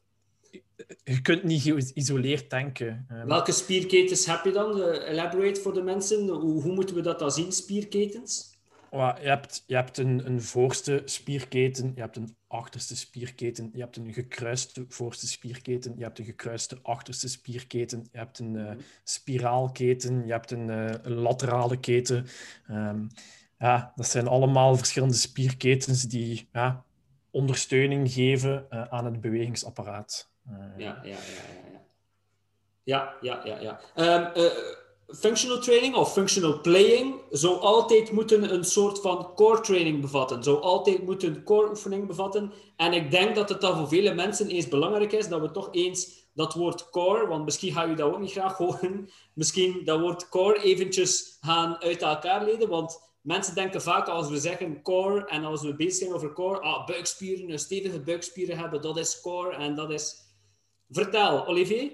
je kunt niet geïsoleerd denken. Ehm. Welke spierketens heb je dan? elaborate voor de mensen. Hoe, hoe moeten we dat dan zien, spierketens? Je hebt, je hebt een, een voorste spierketen, je hebt een achterste spierketen, je hebt een gekruiste voorste spierketen, je hebt een gekruiste achterste spierketen, je hebt een uh, spiraalketen, je hebt een, uh, een laterale keten. Um, ja, dat zijn allemaal verschillende spierketens die ja, ondersteuning geven uh, aan het bewegingsapparaat. ja, ja, ja, ja. Ja, ja, ja, ja. Um, functional training of functional playing zou altijd moeten een soort van core training bevatten. Zou altijd moeten core oefening bevatten. En ik denk dat het dan voor vele mensen eens belangrijk is dat we toch eens dat woord core, want misschien ga je dat ook niet graag horen, misschien dat woord core eventjes gaan uit elkaar leden, want mensen denken vaak als we zeggen core en als we bezig zijn over core, ah, buikspieren, een stevige buikspieren hebben, dat is core en dat is... Vertel, Olivier.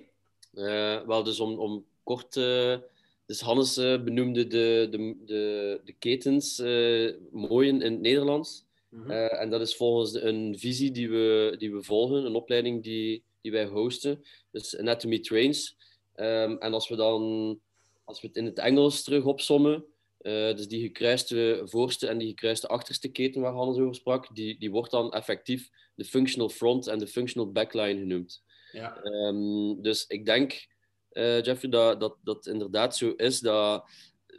Uh, wel, dus om, om kort... Uh dus Hannes uh, benoemde de, de, de, de ketens uh, mooi in, het Nederlands. Mm en dat is volgens een visie die we, die we volgen, een opleiding die, die wij hosten. Dus Anatomy Trains. Um, en als we dan, als we het in het Engels terug opsommen, dus die gekruiste voorste en die gekruiste achterste keten waar Hannes over sprak, die, die wordt dan effectief de functional front en de functional backline genoemd. Ja. Um, dus ik denk uh, Jeffrey, dat, dat dat inderdaad zo is. Dat,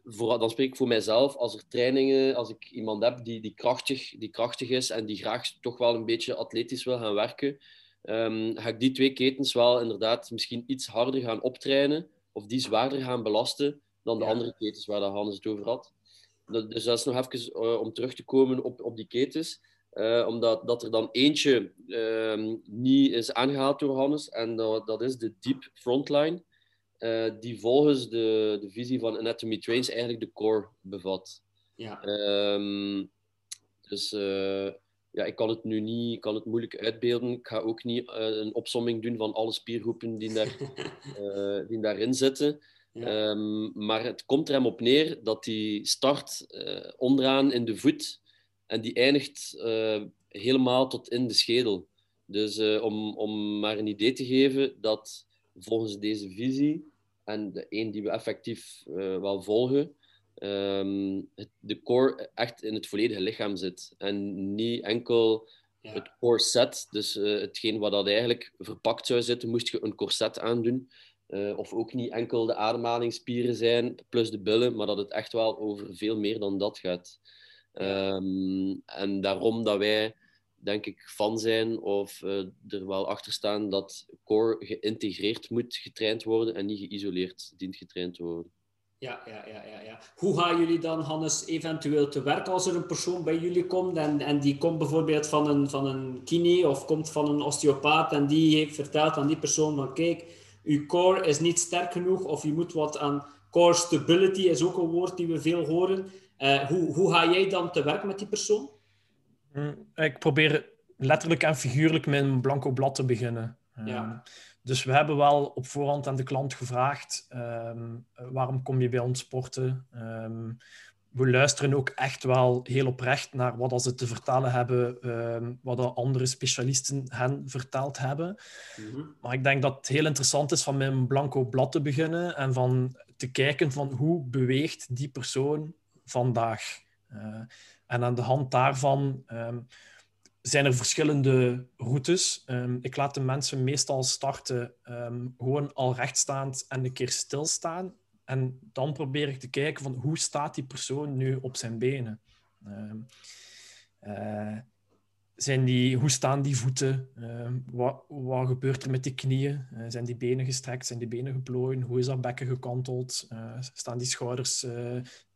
voor, dan spreek ik voor mijzelf, als er trainingen, als ik iemand heb die, die, krachtig, die krachtig is en die graag toch wel een beetje atletisch wil gaan werken, um, ga ik die twee ketens wel inderdaad misschien iets harder gaan optrainen of die zwaarder gaan belasten dan de andere ketens waar dat Hans het over had. dus dat is nog even uh, om terug te komen op, op die ketens. Uh, omdat dat er dan eentje uh, niet is aangehaald door Hannes. En dat, dat is de deep frontline. Uh, die volgens de, de visie van Anatomy Trains eigenlijk de core bevat. Ja. Um, dus uh, ja, ik kan het nu niet, ik kan het moeilijk uitbeelden. Ik ga ook niet uh, een opsomming doen van alle spiergroepen die, daar, die daarin zitten. Ja. Um, maar het komt er hem op neer dat die start onderaan in de voet en die eindigt helemaal tot in de schedel. Dus om, om maar een idee te geven dat volgens deze visie, en de een die we effectief uh, wel volgen, um, het, de core echt in het volledige lichaam zit. En niet enkel ja. het core set, dus uh, hetgeen wat dat eigenlijk verpakt zou zitten, moest je een corset aandoen. Uh, of ook niet enkel de ademhalingsspieren zijn, plus de billen, maar dat het echt wel over veel meer dan dat gaat. Um, en daarom dat wij denk ik, van zijn of uh, er wel achter staan dat core geïntegreerd moet getraind worden en niet geïsoleerd dient getraind te worden. Ja, ja, ja, ja, ja. Hoe gaan jullie dan, Hannes, eventueel te werk als er een persoon bij jullie komt en, en die komt bijvoorbeeld van een, van een kine of komt van een osteopaat en die heeft verteld aan die persoon van kijk, uw core is niet sterk genoeg of je moet wat aan core stability is ook een woord die we veel horen. Uh, hoe, hoe ga jij dan te werk met die persoon? Mm, ik probeer letterlijk en figuurlijk met een blanco blad te beginnen. Ja. Ehm, dus we hebben wel op voorhand aan de klant gevraagd: um, waarom kom je bij ons sporten? Um, we luisteren ook echt wel heel oprecht naar wat ze te vertellen hebben, ehm, wat de andere specialisten hen verteld hebben. Mhm. Maar ik denk dat het heel interessant is van met een blanco blad te beginnen en van te kijken van hoe beweegt die persoon vandaag. Uh, en aan de hand daarvan ehm, zijn er verschillende routes. Um, ik laat de mensen meestal starten gewoon al rechtstaand en een keer stilstaan en dan probeer ik te kijken van hoe staat die persoon nu op zijn benen. Uh, zijn die, hoe staan die voeten? Wat, wat gebeurt er met die knieën? Uh, zijn die benen gestrekt? Zijn die benen geplooien? Hoe is dat bekken gekanteld? staan die schouders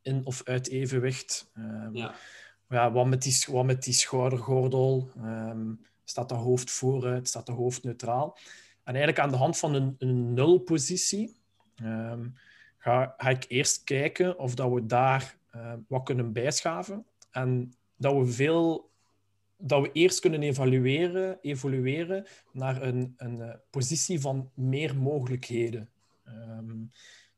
in of uit evenwicht? Ehm, ja. Ja, wat, met die, wat met die schoudergordel? Um, staat de hoofd vooruit? Staat de hoofd neutraal? En eigenlijk aan de hand van een, een nulpositie um, ga, ga ik eerst kijken of dat we daar uh, wat kunnen bijschaven. En dat we veel dat we eerst kunnen evalueren, evolueren naar een, een uh, positie van meer mogelijkheden.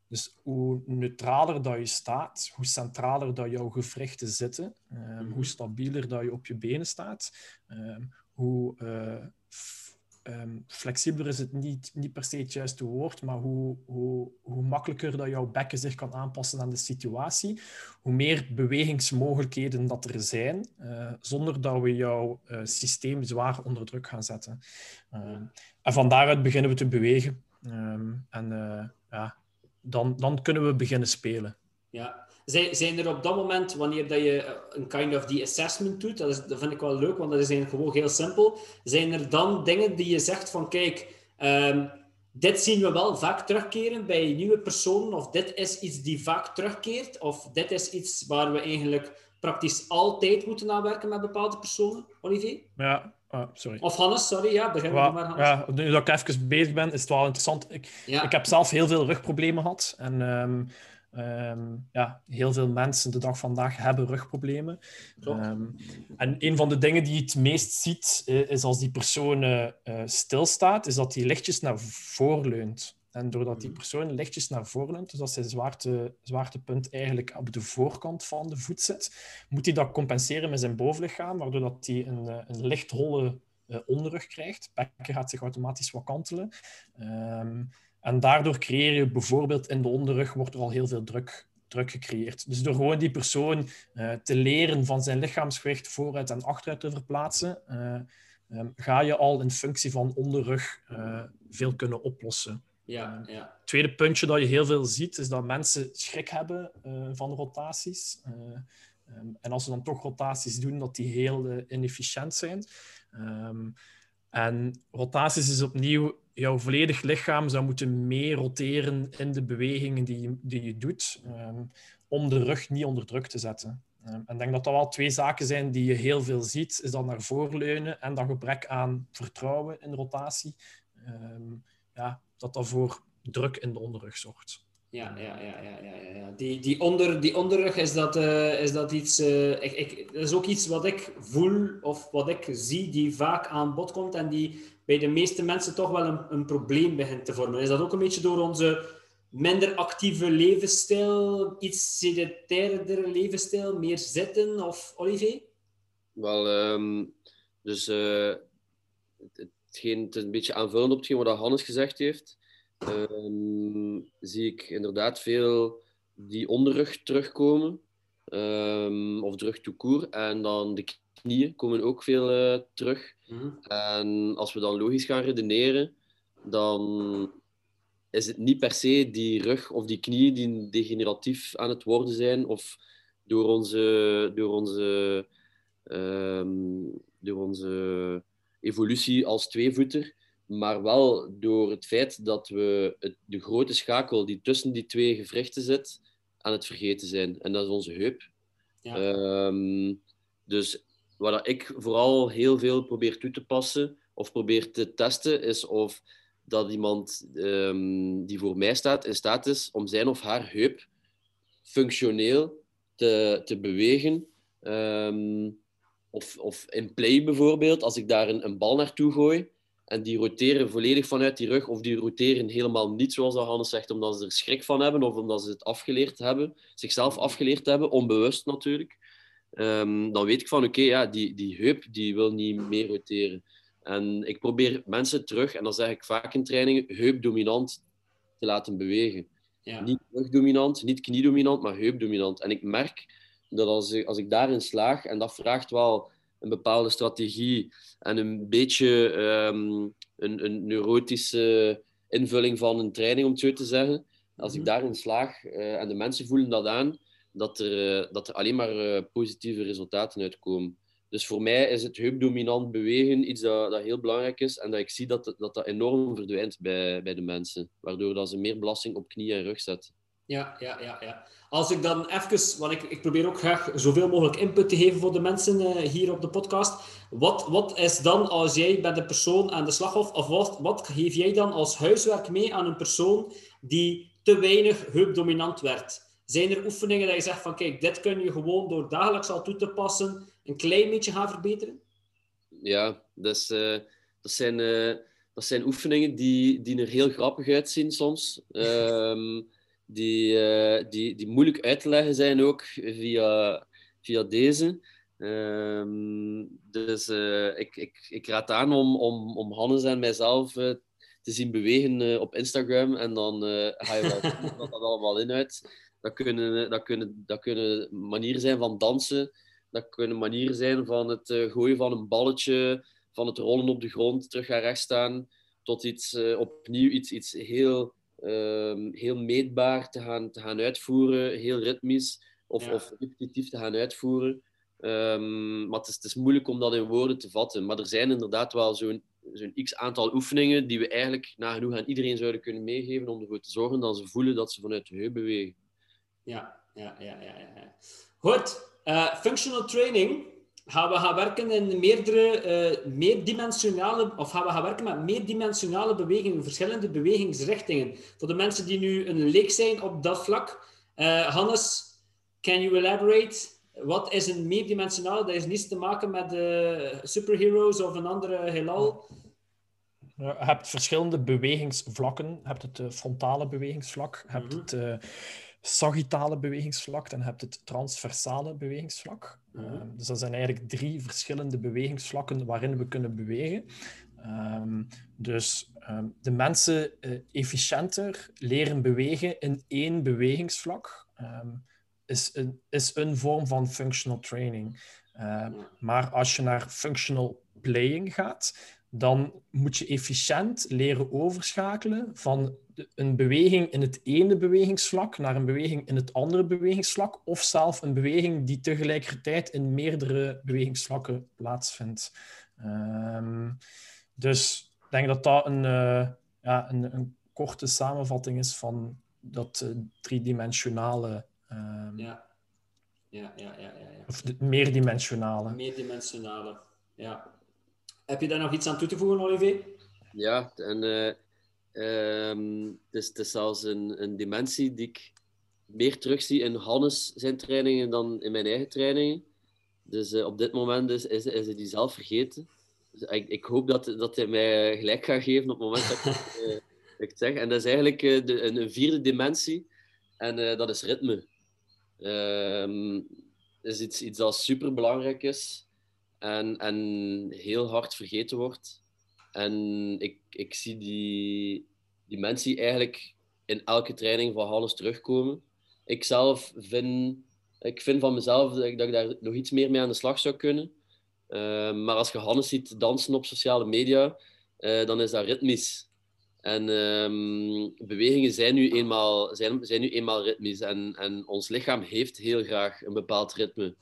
Dus hoe neutraler dat je staat, hoe centraler dat jouw gewrichten zitten, um, hoe stabieler dat je op je benen staat, um, hoe uh, um, flexibeler is het niet, niet per se het juiste woord, maar hoe, hoe, hoe makkelijker dat jouw bekken zich kan aanpassen aan de situatie, hoe meer bewegingsmogelijkheden dat er zijn, uh, zonder dat we jouw uh, systeem zwaar onder druk gaan zetten. En van daaruit beginnen we te bewegen. En ja, dan, dan kunnen we beginnen spelen. Ja, zijn, zijn er op dat moment, wanneer dat je eh, een kind of die assessment doet, dat, is, dat vind ik wel leuk, want dat is eigenlijk gewoon heel simpel. Zijn er dan dingen die je zegt van, kijk, um, dit zien we wel vaak terugkeren bij nieuwe personen, of dit is iets die vaak terugkeert, of dit is iets waar we eigenlijk praktisch altijd moeten aanwerken met bepaalde personen, Olivier? Ja, Ah, sorry. Of Hannes, sorry, ja, begin maar, Hannes. Ja, nu dat ik even bezig ben, is het wel interessant. Ik, ik heb zelf heel veel rugproblemen gehad. En um, Um, ja, heel veel mensen de dag vandaag hebben rugproblemen. Um, en een van de dingen die je het meest ziet, eh, is als die persoon uh, stilstaat, is dat hij lichtjes naar voren leunt. En doordat die mm. persoon lichtjes naar voren leunt, dus als zijn zwaarte, zwaartepunt eigenlijk op de voorkant van de voet zit, moet hij dat compenseren met zijn bovenlichaam, waardoor dat hij een, eh, een licht holle onderrug krijgt. Bekken gaat zich automatisch wat kantelen. Um, en daardoor creëer je bijvoorbeeld in de onderrug, wordt er al heel veel druk, druk gecreëerd. Dus door gewoon die persoon uh, te leren van zijn lichaamsgewicht vooruit en achteruit te verplaatsen, uh, um, ga je al in functie van onderrug uh, veel kunnen oplossen. Ja, ja. Het tweede puntje dat je heel veel ziet, is dat mensen schrik hebben van rotaties. Um, en als ze dan toch rotaties doen, dat die heel inefficiënt zijn. Um, en rotaties is opnieuw jouw volledig lichaam zou moeten mee roteren in de bewegingen die je, die je doet, um, om de rug niet onder druk te zetten. En ik denk dat dat wel twee zaken zijn die je heel veel ziet, is dat naar voren leunen en dat gebrek aan vertrouwen in rotatie, ja, dat dat voor druk in de onderrug zorgt. Ja, ja, ja, ja, ja, ja. Die, die, onder, die onderrug, is dat, uh, is dat iets... Uh, ik, ik, dat is ook iets wat ik voel of wat ik zie die vaak aan bod komt en die bij de meeste mensen toch wel een, een probleem begint te vormen. Is dat ook een beetje door onze minder actieve levensstijl, iets sedentairder levensstijl, meer zitten of Olivier? Wel, um, dus uh, hetgeen, het is een beetje aanvullend op hetgeen wat Hannes gezegd heeft. Um, zie ik inderdaad veel die onderrug terugkomen. Um, of terug toekoer. En dan de knieën komen ook veel uh, terug. Mhm. En als we dan logisch gaan redeneren, dan is het niet per se die rug of die knieën die degeneratief aan het worden zijn, of door onze, door onze, um, door onze evolutie als tweevoeter, maar wel door het feit dat we het, de grote schakel die tussen die twee gewrichten zit, aan het vergeten zijn. En dat is onze heup. Ja. Um, dus wat ik vooral heel veel probeer toe te passen of probeer te testen, is of dat iemand um, die voor mij staat in staat is om zijn of haar heup functioneel te, te bewegen. Um, of, of in play bijvoorbeeld, als ik daar een, een bal naartoe gooi En die roteren volledig vanuit die rug, of die roteren helemaal niet, zoals dat Hannes zegt, omdat ze er schrik van hebben of omdat ze het afgeleerd hebben, zichzelf afgeleerd hebben, onbewust natuurlijk. Ehm, dan weet ik van oké, ja, die, die heup die wil niet meer roteren. En ik probeer mensen terug, en dat zeg ik vaak in trainingen, heupdominant te laten bewegen. Ja. Niet rugdominant, niet kniedominant, maar heupdominant. En ik merk dat als ik, als ik daarin slaag, en dat vraagt wel een bepaalde strategie en een beetje ehm, een, een neurotische invulling van een training, om het zo te zeggen. Als ik mhm. daarin slaag uh, en de mensen voelen dat aan, dat er, uh, dat er alleen maar uh, positieve resultaten uitkomen. Dus voor mij is het heupdominant bewegen iets dat, dat heel belangrijk is en dat ik zie dat dat, dat enorm verdwijnt bij, bij de mensen, waardoor dat ze meer belasting op knie en rug zetten. Ja, ja, ja, ja. Als ik dan even, want ik, ik probeer ook graag zoveel mogelijk input te geven voor de mensen uh, hier op de podcast. Wat, wat is dan als jij bij de persoon aan de slag of, of wat, wat geef jij dan als huiswerk mee aan een persoon die te weinig heupdominant werd? Zijn er oefeningen dat je zegt van kijk, dit kun je gewoon door dagelijks al toe te passen een klein beetje gaan verbeteren? Ja, dus, uh, dat, zijn, uh, dat zijn oefeningen die, die er heel grappig uitzien soms. Um, die, uh, die, die moeilijk uit te leggen zijn ook via, via deze. Um, dus ik, ik, ik raad aan om, om, om Hannes en mijzelf te zien bewegen op Instagram. En dan ga je wel zien wat dat allemaal inhoudt. Dat kunnen, dat, kunnen, dat kunnen manieren zijn van dansen. Dat kunnen manieren zijn van het gooien van een balletje, van het rollen op de grond, terug gaan rechts staan, tot iets, opnieuw iets, iets heel, heel meetbaar te gaan, te gaan uitvoeren, heel ritmisch of, of repetitief te gaan uitvoeren. Um, maar het is, het is, moeilijk om dat in woorden te vatten. Maar er zijn inderdaad wel zo'n zo'n x aantal oefeningen die we eigenlijk nagenoeg aan iedereen zouden kunnen meegeven om ervoor te zorgen dat ze voelen dat ze vanuit de heup bewegen. Ja, ja, ja, ja. ja. Goed, uh, functional training gaan we gaan werken in meerdere uh, meerdimensionale, of gaan we gaan werken met meerdimensionale bewegingen, verschillende bewegingsrichtingen. Voor de mensen die nu een leek zijn op dat vlak, uh, Hannes, can you elaborate? Wat is een meerdimensionale? Dat is niets te maken met superheroes of een andere heelal. Je hebt verschillende bewegingsvlakken. Je hebt het frontale bewegingsvlak, je hebt mhm. het sagittale bewegingsvlak, dan heb je het transversale bewegingsvlak. Mm dus dat zijn eigenlijk drie verschillende bewegingsvlakken waarin we kunnen bewegen. Um, dus um, de mensen uh, efficiënter leren bewegen in één bewegingsvlak is, een, is een vorm van functional training. maar als je naar functional playing gaat, dan moet je efficiënt leren overschakelen van een beweging in het ene bewegingsvlak naar een beweging in het andere bewegingsvlak, of zelf een beweging die tegelijkertijd in meerdere bewegingsvlakken plaatsvindt. Um, dus ik denk dat dat een, uh, ja, een, een, korte samenvatting is van dat uh, driedimensionale. Um, ja. Ja, ja, ja, ja, ja. Of de meerdimensionale. Meerdimensionale, ja. Heb je daar nog iets aan toe te voegen, Olivier? Ja, en uh, Um, het, is, zelfs een, dimensie die ik meer terugzie in Hannes zijn trainingen dan in mijn eigen trainingen. Dus uh, op dit moment is, is, is hij die zelf vergeten. Dus ik, ik, hoop dat, dat hij mij gelijk gaat geven op het moment dat ik, het zeg. En dat is eigenlijk de, een, een, vierde dimensie. En dat is ritme. Um, is iets, iets dat super belangrijk is en, en heel hard vergeten wordt. En ik, ik zie die dimensie eigenlijk in elke training van Hannes terugkomen. Ik zelf vind, ik vind van mezelf dat ik, daar nog iets meer mee aan de slag zou kunnen. Uh, maar als je Hannes ziet dansen op sociale media, uh, dan is dat ritmisch. En um, bewegingen zijn nu eenmaal, zijn, zijn nu eenmaal ritmisch. En, en ons lichaam heeft heel graag een bepaald ritme.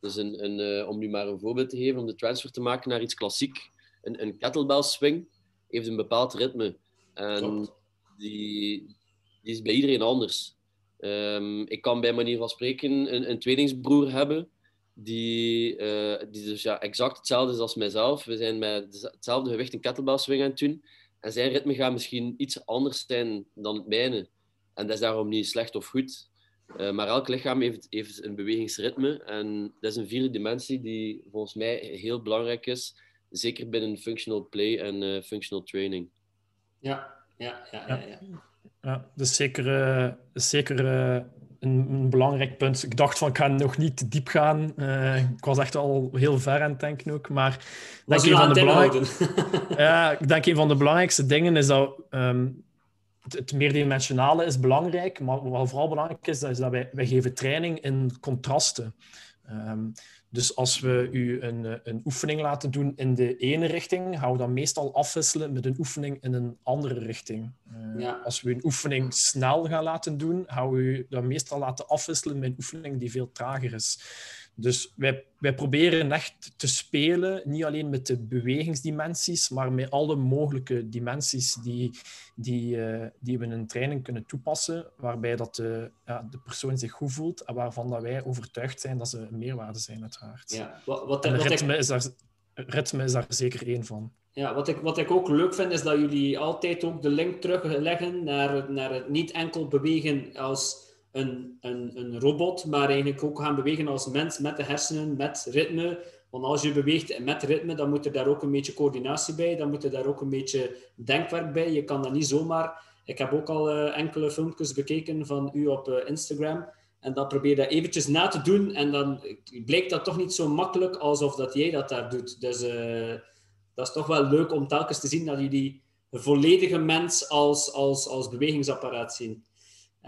Dus een, een, uh, om nu maar een voorbeeld te geven, om de transfer te maken naar iets klassiek een, een kettlebell swing heeft een bepaald ritme. En die, die is bij iedereen anders. Um, ik kan bij manier van spreken een, een tweelingsbroer hebben die, uh, die dus ja, exact hetzelfde is als mijzelf. We zijn met hetzelfde gewicht een kettlebell swing aan het doen. En zijn ritme gaat misschien iets anders zijn dan het mijne. En dat is daarom niet slecht of goed. Uh, maar elk lichaam heeft, heeft een bewegingsritme. En dat is een vierde dimensie die volgens mij heel belangrijk is zeker binnen functional play en uh, functional training. Ja, ja, ja. ja, ja. ja dus zeker, uh, zeker uh, een, een, belangrijk punt. Ik dacht van, ik ga nog niet te diep gaan. ik was echt al heel ver aan het denken ook. Maar denk een van de belangrijkste, ja, ik denk een van de belangrijkste dingen is dat um, het, het meerdimensionale is belangrijk. Maar wat vooral belangrijk is, dat is dat wij, wij geven training in contrasten. Um, dus als we u een, eh, een oefening laten doen in de ene richting, gaan we dat meestal afwisselen met een oefening in een andere richting. Uh, Als we een oefening snel gaan laten doen, gaan we u dat meestal laten afwisselen met een oefening die veel trager is. Dus wij, wij proberen echt te spelen, niet alleen met de bewegingsdimensies, maar met alle mogelijke dimensies die, die, uh, die we in een training kunnen toepassen, waarbij dat de, ja, de persoon zich goed voelt en waarvan dat wij overtuigd zijn dat ze een meerwaarde zijn, uiteraard. Ja, wat, wat, wat ritme, ik... is daar, ritme is daar zeker één van. Ja, wat ik, wat ik ook leuk vind, is dat jullie altijd ook de link terugleggen naar, naar het niet enkel bewegen als een, een, een robot, maar eigenlijk ook gaan bewegen als mens met de hersenen, met ritme. Want als je beweegt met ritme, dan moet er daar ook een beetje coördinatie bij, dan moet er daar ook een beetje denkwerk bij. Je kan dat niet zomaar. Ik heb ook al uh, enkele filmpjes bekeken van u op uh, Instagram. En dan probeer je dat eventjes na te doen. En dan blijkt dat toch niet zo makkelijk alsof dat jij dat daar doet. Dus uh, dat is toch wel leuk om telkens te zien dat jullie een volledige mens als, als, als bewegingsapparaat zien.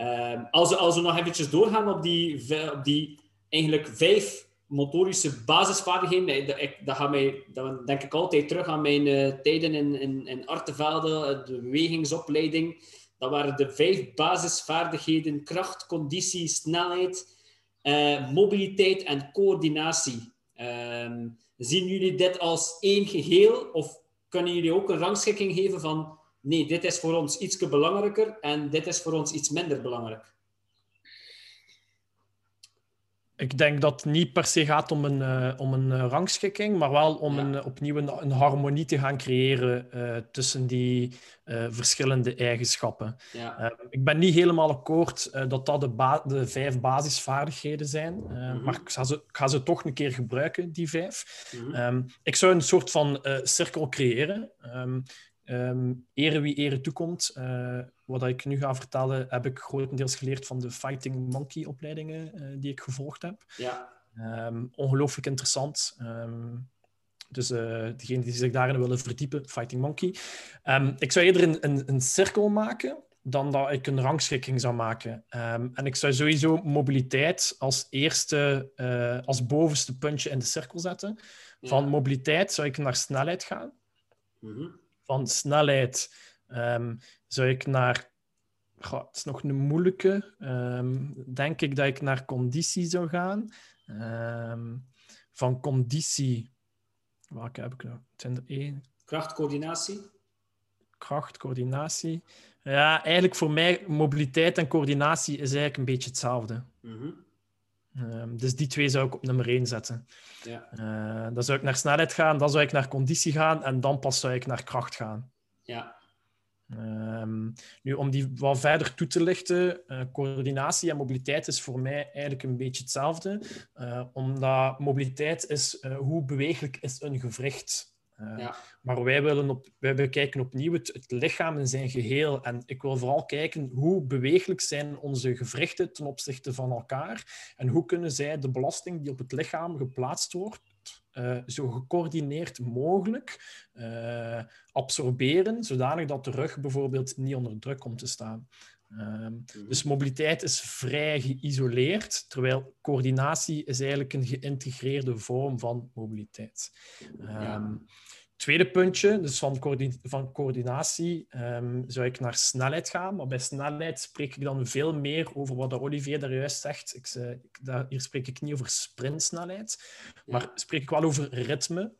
Um, als, we, als we nog eventjes doorgaan op die, die eigenlijk vijf motorische basisvaardigheden, dat, dat, mij, dat denk ik altijd terug aan mijn uh, tijden in, in, in Artevelde, de bewegingsopleiding. Dat waren de vijf basisvaardigheden: kracht, conditie, snelheid, uh, mobiliteit en coördinatie. Um, zien jullie dit als één geheel of kunnen jullie ook een rangschikking geven van nee, dit is voor ons iets belangrijker en dit is voor ons iets minder belangrijk? Ik denk dat het niet per se gaat om een, uh, om een uh, rangschikking, maar wel om ja. een, opnieuw een, een, harmonie te gaan creëren uh, tussen die verschillende eigenschappen. Ja. ik ben niet helemaal akkoord dat dat de, vijf basisvaardigheden zijn, mm -hmm. maar ik ga, ze, ik ga, ze, toch een keer gebruiken, die vijf. Mm -hmm. um, ik zou een soort van cirkel creëren. Um, Um, ere wie ere toekomt. Uh, wat ik nu ga vertellen, heb ik grotendeels geleerd van de Fighting Monkey opleidingen uh, die ik gevolgd heb. Ja. Um, ongelooflijk interessant. Um, dus uh, degenen die zich daarin willen verdiepen, Fighting Monkey. ik zou eerder een, een, een, cirkel maken dan dat ik een rangschikking zou maken. en ik zou sowieso mobiliteit als eerste, als bovenste puntje in de cirkel zetten. Van mobiliteit zou ik naar snelheid gaan. Mm -hmm van snelheid um, zou ik naar. Goh, het is nog een moeilijke. Um, denk ik dat ik naar conditie zou gaan. Um, van conditie. Welke heb ik nou? Zijn er één? Krachtcoördinatie. Krachtcoördinatie. Ja, eigenlijk voor mij mobiliteit en coördinatie is eigenlijk een beetje hetzelfde. Mm -hmm. Um, dus die twee zou ik op nummer 1 zetten. Ja. Uh, dan zou ik naar snelheid gaan, dan zou ik naar conditie gaan en dan pas zou ik naar kracht gaan. Ja. Um, nu, om die wat verder toe te lichten, uh, coördinatie en mobiliteit is voor mij eigenlijk een beetje hetzelfde. Uh, omdat mobiliteit is hoe beweeglijk is een gewricht. Uh, ja. Maar wij, willen op, wij bekijken opnieuw het, het, lichaam in zijn geheel. En ik wil vooral kijken hoe beweeglijk zijn onze gewrichten ten opzichte van elkaar. En hoe kunnen zij de belasting die op het lichaam geplaatst wordt, uh, zo gecoördineerd mogelijk uh, absorberen, zodanig dat de rug bijvoorbeeld niet onder druk komt te staan. Um, dus mobiliteit is vrij geïsoleerd, terwijl coördinatie is eigenlijk een geïntegreerde vorm van mobiliteit. Um, ja. Tweede puntje, dus van, coördin van coördinatie, um, zou ik naar snelheid gaan. Maar bij snelheid spreek ik dan veel meer over wat Olivier daar juist zegt. Ik, ik, daar, hier spreek ik niet over sprintsnelheid, ja. maar spreek ik wel over ritme.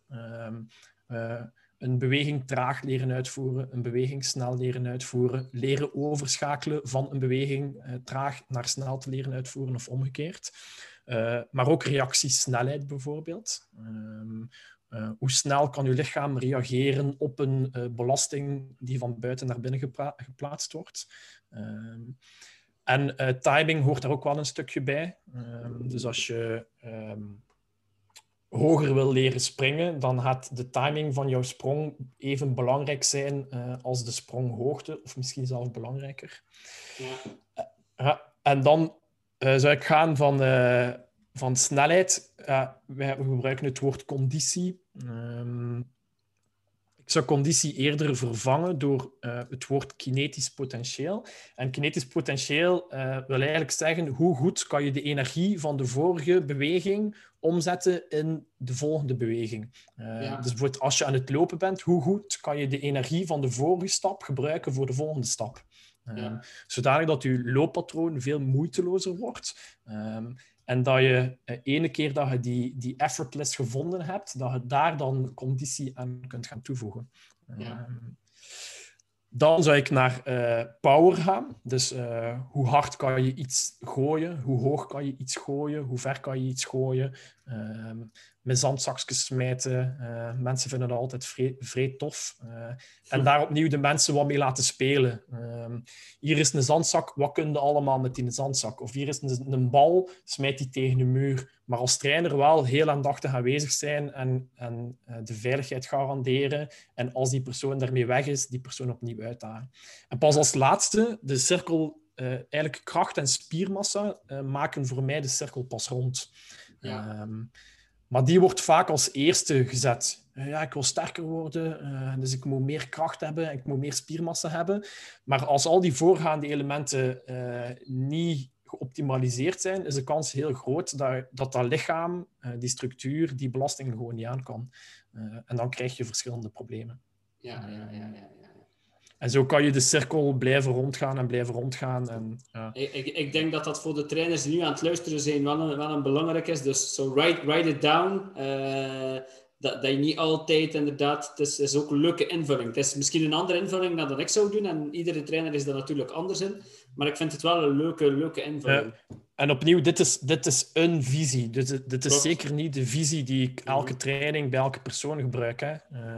Uh, een beweging traag leren uitvoeren, een beweging snel leren uitvoeren, leren overschakelen van een beweging uh, traag naar snel te leren uitvoeren of omgekeerd. Uh, maar ook reactiesnelheid bijvoorbeeld. Um, uh, hoe snel kan uw lichaam reageren op een belasting die van buiten naar binnen gepla geplaatst wordt? Um, en timing hoort daar ook wel een stukje bij. Um, dus als je hoger wil leren springen, dan gaat de timing van jouw sprong even belangrijk zijn als de spronghoogte, of misschien zelfs belangrijker. Ja. En dan zou ik gaan van, van snelheid. wij gebruiken het woord conditie. Um, ik zou conditie eerder vervangen door uh, het woord kinetisch potentieel. En kinetisch potentieel uh, wil eigenlijk zeggen hoe goed kan je de energie van de vorige beweging omzetten in de volgende beweging. Uh, ja. Dus bijvoorbeeld als je aan het lopen bent, hoe goed kan je de energie van de vorige stap gebruiken voor de volgende stap? Ja. Zodanig dat je looppatroon veel moeitelozer wordt. Um, en dat je eh, ene keer dat je die, die effortless gevonden hebt, dat je daar dan conditie aan kunt gaan toevoegen. Ja. Ehm, dan zou ik naar uh, power gaan. Dus uh, hoe hard kan je iets gooien? Hoe hoog kan je iets gooien? Hoe ver kan je iets gooien? Um, met zandzakjes smijten. Uh, mensen vinden dat altijd vrij, vrij tof. en daar opnieuw de mensen wat mee laten spelen. Um, hier is een zandzak, wat kun je allemaal met die zandzak? Of hier is een, een bal, smijt die tegen een muur. Maar als trainer wel heel aandachtig aanwezig zijn en, en uh, de veiligheid garanderen. En als die persoon daarmee weg is, die persoon opnieuw uitdagen. En pas als laatste, de cirkel, eigenlijk kracht en spiermassa maken voor mij de cirkel pas rond. Ja. Um, maar die wordt vaak als eerste gezet. Ja, ik wil sterker worden, dus ik moet meer kracht hebben, ik moet meer spiermassa hebben. Maar als al die voorgaande elementen niet geoptimaliseerd zijn, is de kans heel groot dat dat, dat lichaam, die structuur, die belastingen gewoon niet aan kan. En dan krijg je verschillende problemen. Ja, ja, ja, ja. En zo kan je de cirkel blijven rondgaan en blijven rondgaan. En, ik, ik, denk dat dat voor de trainers die nu aan het luisteren zijn wel een, wel belangrijk is. Dus so write, write it down. Uh, dat, dat je niet altijd inderdaad, het is, is ook een leuke invulling. Het is misschien een andere invulling dan dat ik zou doen en iedere trainer is daar natuurlijk anders in. Maar ik vind het wel een leuke, leuke invulling. Ja. En opnieuw, dit is, dit is een visie. Dus dit is zeker niet de visie die ik elke training bij elke persoon gebruik. Hè.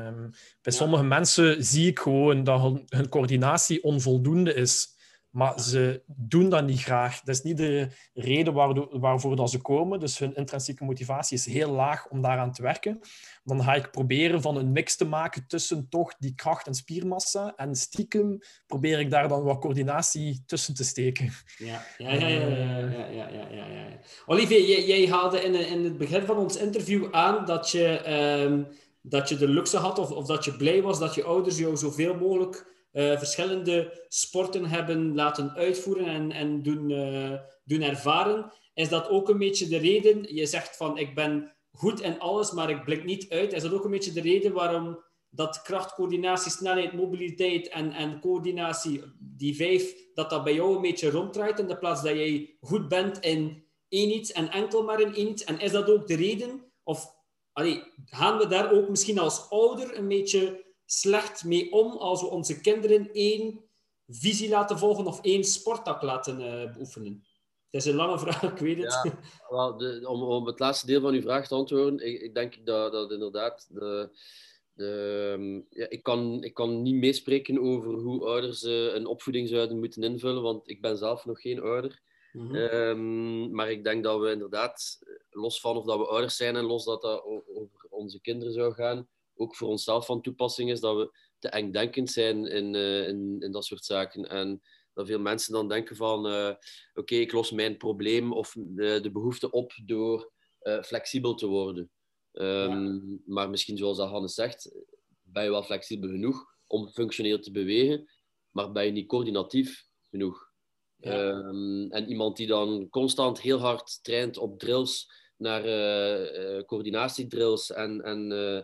Um, bij sommige mensen zie ik gewoon dat hun, hun coördinatie onvoldoende is. Maar ze doen dat niet graag. Dat is niet de reden waarvoor dat ze komen. Dus hun intrinsieke motivatie is heel laag om daaraan te werken. Dan ga ik proberen van een mix te maken tussen toch die kracht en spiermassa. En stiekem probeer ik daar dan wat coördinatie tussen te steken. Ja, ja, ja. ja, ja, ja, ja, ja. Olivier, jij, haalde in, in het begin van ons interview aan dat je, um, dat je de luxe had of, of dat je blij was dat je ouders jou zoveel mogelijk uh, verschillende sporten hebben laten uitvoeren en, en doen, uh, doen ervaren. Is dat ook een beetje de reden? Je zegt van ik ben goed in alles, maar ik blik niet uit. Is dat ook een beetje de reden waarom dat kracht, coördinatie, snelheid, mobiliteit en, en coördinatie, die vijf, dat dat bij jou een beetje ronddraait in de plaats dat jij goed bent in één iets en enkel maar in één iets? En is dat ook de reden? Of gaan we daar ook misschien als ouder een beetje slecht mee om als we onze kinderen één visie laten volgen of één sporttak laten uh, beoefenen? Dat is een lange vraag, ik weet het. Ja, wel, de, om, om het laatste deel van uw vraag te antwoorden, ik, ik denk dat, dat inderdaad de, de, ehm, ja, ik, kan, ik kan niet meespreken over hoe ouders uh, een opvoeding zouden moeten invullen, want ik ben zelf nog geen ouder. Mm um, maar ik denk dat we inderdaad, los van of dat we ouders zijn en los dat dat over onze kinderen zou gaan, ook voor onszelf van toepassing is dat we te engdenkend zijn in, uh, in, in dat soort zaken. En dat veel mensen dan denken van, uh, oké, ik los mijn probleem of de, de behoefte op door uh, flexibel te worden. Um, ja. Maar misschien zoals dat Hannes zegt, ben je wel flexibel genoeg om functioneel te bewegen, maar ben je niet coördinatief genoeg. Ja. Um, en iemand die dan constant heel hard traint op drills, naar uh, coördinatiedrills en, en uh,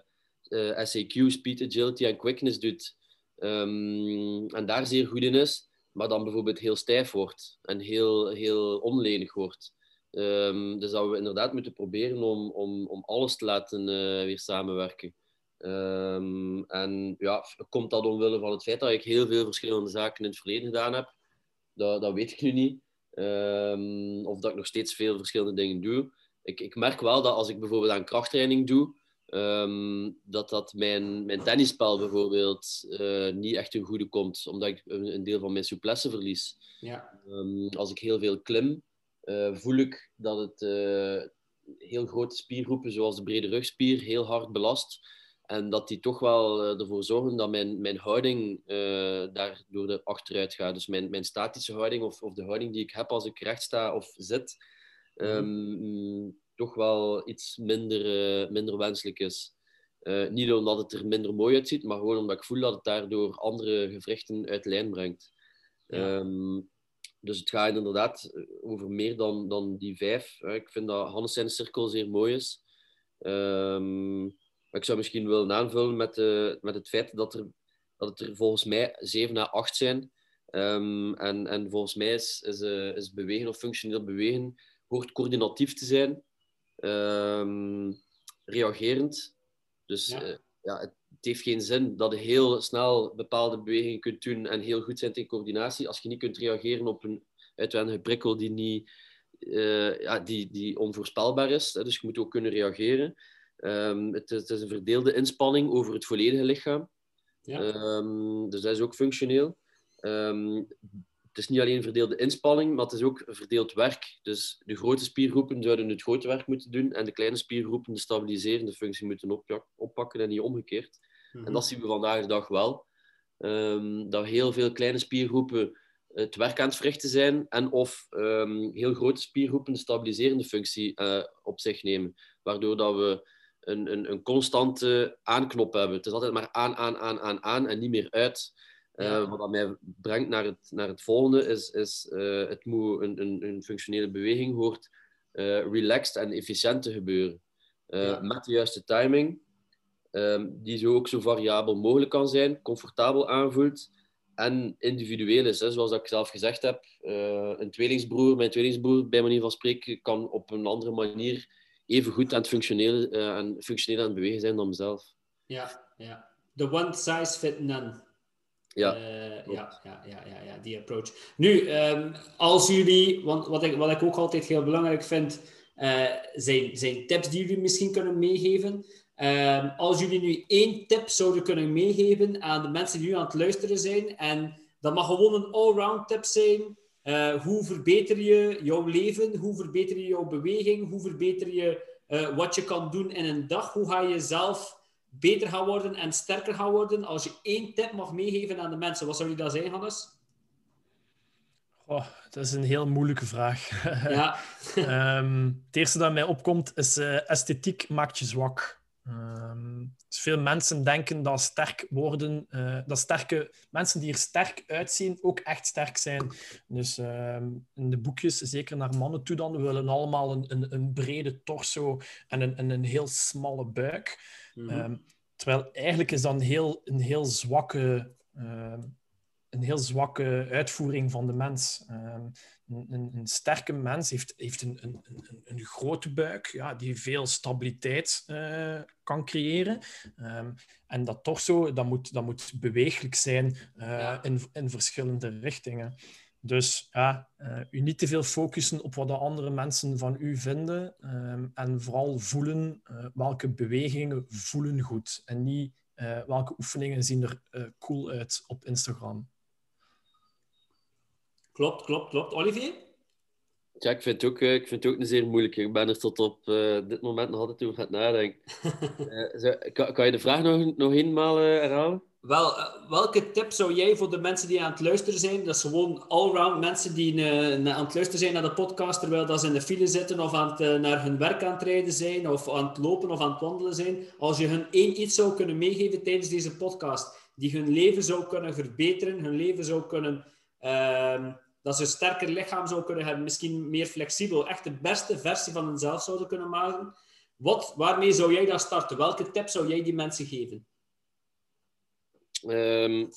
eh, SAQ, speed, agility en quickness doet. Um, en daar zeer goed in is, maar dan bijvoorbeeld heel stijf wordt en heel, heel onlenig wordt. Um, dus dat we inderdaad moeten proberen om, om, om alles te laten uh, weer samenwerken. Um, en ja, komt dat omwille van het feit dat ik heel veel verschillende zaken in het verleden gedaan heb? Dat, dat weet ik nu niet. Of dat ik nog steeds veel verschillende dingen doe. Ik, ik merk wel dat als ik bijvoorbeeld aan krachttraining doe, Um, dat dat mijn, mijn tennisspel bijvoorbeeld uh, niet echt ten goede komt, omdat ik een, een deel van mijn souplesse verlies. Ja. Um, als ik heel veel klim, uh, voel ik dat het, uh, heel grote spiergroepen, zoals de brede rugspier, heel hard belast. En dat die toch wel eh, ervoor zorgen dat mijn, mijn houding daardoor er achteruit gaat. Dus mijn, mijn statische houding of, of de houding die ik heb als ik recht sta of zit, um, toch wel iets minder, uh, minder wenselijk is. niet omdat het er minder mooi uitziet, maar gewoon omdat ik voel dat het daardoor andere gewrichten uit lijn brengt. Ja. Um, dus het gaat inderdaad over meer dan, dan die vijf. Ik vind dat Hannes zijn cirkel zeer mooi is. Um, maar ik zou misschien willen aanvullen met, met het feit dat, er, dat het er volgens mij 7 à 8 zijn. Um, en, en volgens mij is, is, is bewegen of functioneel bewegen hoort coördinatief te zijn, um, reagerend. Dus ja. Uh, ja, het, heeft geen zin dat je heel snel bepaalde bewegingen kunt doen en heel goed zijn in coördinatie als je niet kunt reageren op een uitwendige prikkel die, niet, ja, die, die onvoorspelbaar is. Dus je moet ook kunnen reageren. Um, het, is, het, is, een verdeelde inspanning over het volledige lichaam. Ja. Um, dus dat is ook functioneel. Um, het is niet alleen verdeelde inspanning, maar het is ook verdeeld werk. Dus de grote spiergroepen zouden het grote werk moeten doen en de kleine spiergroepen de stabiliserende functie moeten oppakken en niet omgekeerd. Mm -hmm. En dat zien we vandaag de dag wel. dat heel veel kleine spiergroepen het werk aan het verrichten zijn en of heel grote spiergroepen de stabiliserende functie uh, op zich nemen. Waardoor dat we een, een, een constante aanknop hebben. Het is altijd maar aan, aan, aan, aan, aan en niet meer uit. Uh, wat dat mij brengt naar het, naar het volgende is, is uh, het moet een, een, een, functionele beweging hoort uh, relaxed en efficiënt te gebeuren. Ja. Met de juiste timing, um, die zo ook zo variabel mogelijk kan zijn, comfortabel aanvoelt en individueel is. Hè. Zoals ik zelf gezegd heb, een tweelingsbroer, mijn tweelingsbroer bij manier van spreken, kan op een andere manier even goed aan het functioneren, uh, aan, functioneren aan het bewegen zijn dan mezelf. Ja, ja. The one size fit none. Ja. Uh, ja, ja, ja, ja, ja, die approach. Nu, um, als jullie, want wat ik, wat ik ook altijd heel belangrijk vind, uh, zijn, zijn tips die jullie misschien kunnen meegeven. Um, als jullie nu één tip zouden kunnen meegeven aan de mensen die nu aan het luisteren zijn, en dat mag gewoon een all-round tip zijn, uh, hoe verbeter je jouw leven? Hoe verbeter je jouw beweging? Hoe verbeter je wat je kan doen in een dag? Hoe ga je zelf beter gaan worden en sterker gaan worden? Als je één tip mag meegeven aan de mensen, wat zou je dat zijn, Hannes? Oh, dat is een heel moeilijke vraag. Ja. um, het eerste dat mij opkomt is uh, esthetiek maakt je zwak. Um, dus veel mensen denken dat sterk worden, uh, dat sterke mensen die er sterk uitzien ook echt sterk zijn. Dus um, in de boekjes, zeker naar mannen toe dan, we willen allemaal een, een, een brede torso en een, een, een heel smalle buik. Mm -hmm. um, terwijl eigenlijk is dat een heel, een heel zwakke een heel zwakke uitvoering van de mens. Um, een, een, sterke mens heeft, heeft een, een, een, grote buik ja, die veel stabiliteit uh, kan creëren. Um, en dat torso dat moet, dat moet beweeglijk zijn uh, ja. in, in verschillende richtingen. Dus ja, uh, u niet te veel focussen op wat de andere mensen van u vinden. Um, en vooral voelen welke bewegingen voelen goed. En niet welke oefeningen zien er cool uit op Instagram. Klopt, klopt, klopt. Olivier? Ja, ik vind, het ook, ik vind het ook een zeer moeilijke. Ik ben er tot op uh, dit moment nog altijd over aan het nadenken. uh, zo, kan, kan, je de vraag nog, nog eenmaal uh, herhalen? Wel, welke tip zou jij voor de mensen die aan het luisteren zijn, dat is gewoon allround mensen die aan het luisteren zijn naar de podcast, terwijl dat ze in de file zitten of aan het, naar hun werk aan het rijden zijn, of aan het lopen of aan het wandelen zijn, als je hun één iets zou kunnen meegeven tijdens deze podcast, die hun leven zou kunnen verbeteren, hun leven zou kunnen... Ehm, dat ze een sterker lichaam zou kunnen hebben, misschien meer flexibel, echt de beste versie van hunzelf zouden kunnen maken. Wat, waarmee zou jij dan starten? Welke tip zou jij die mensen geven? Um,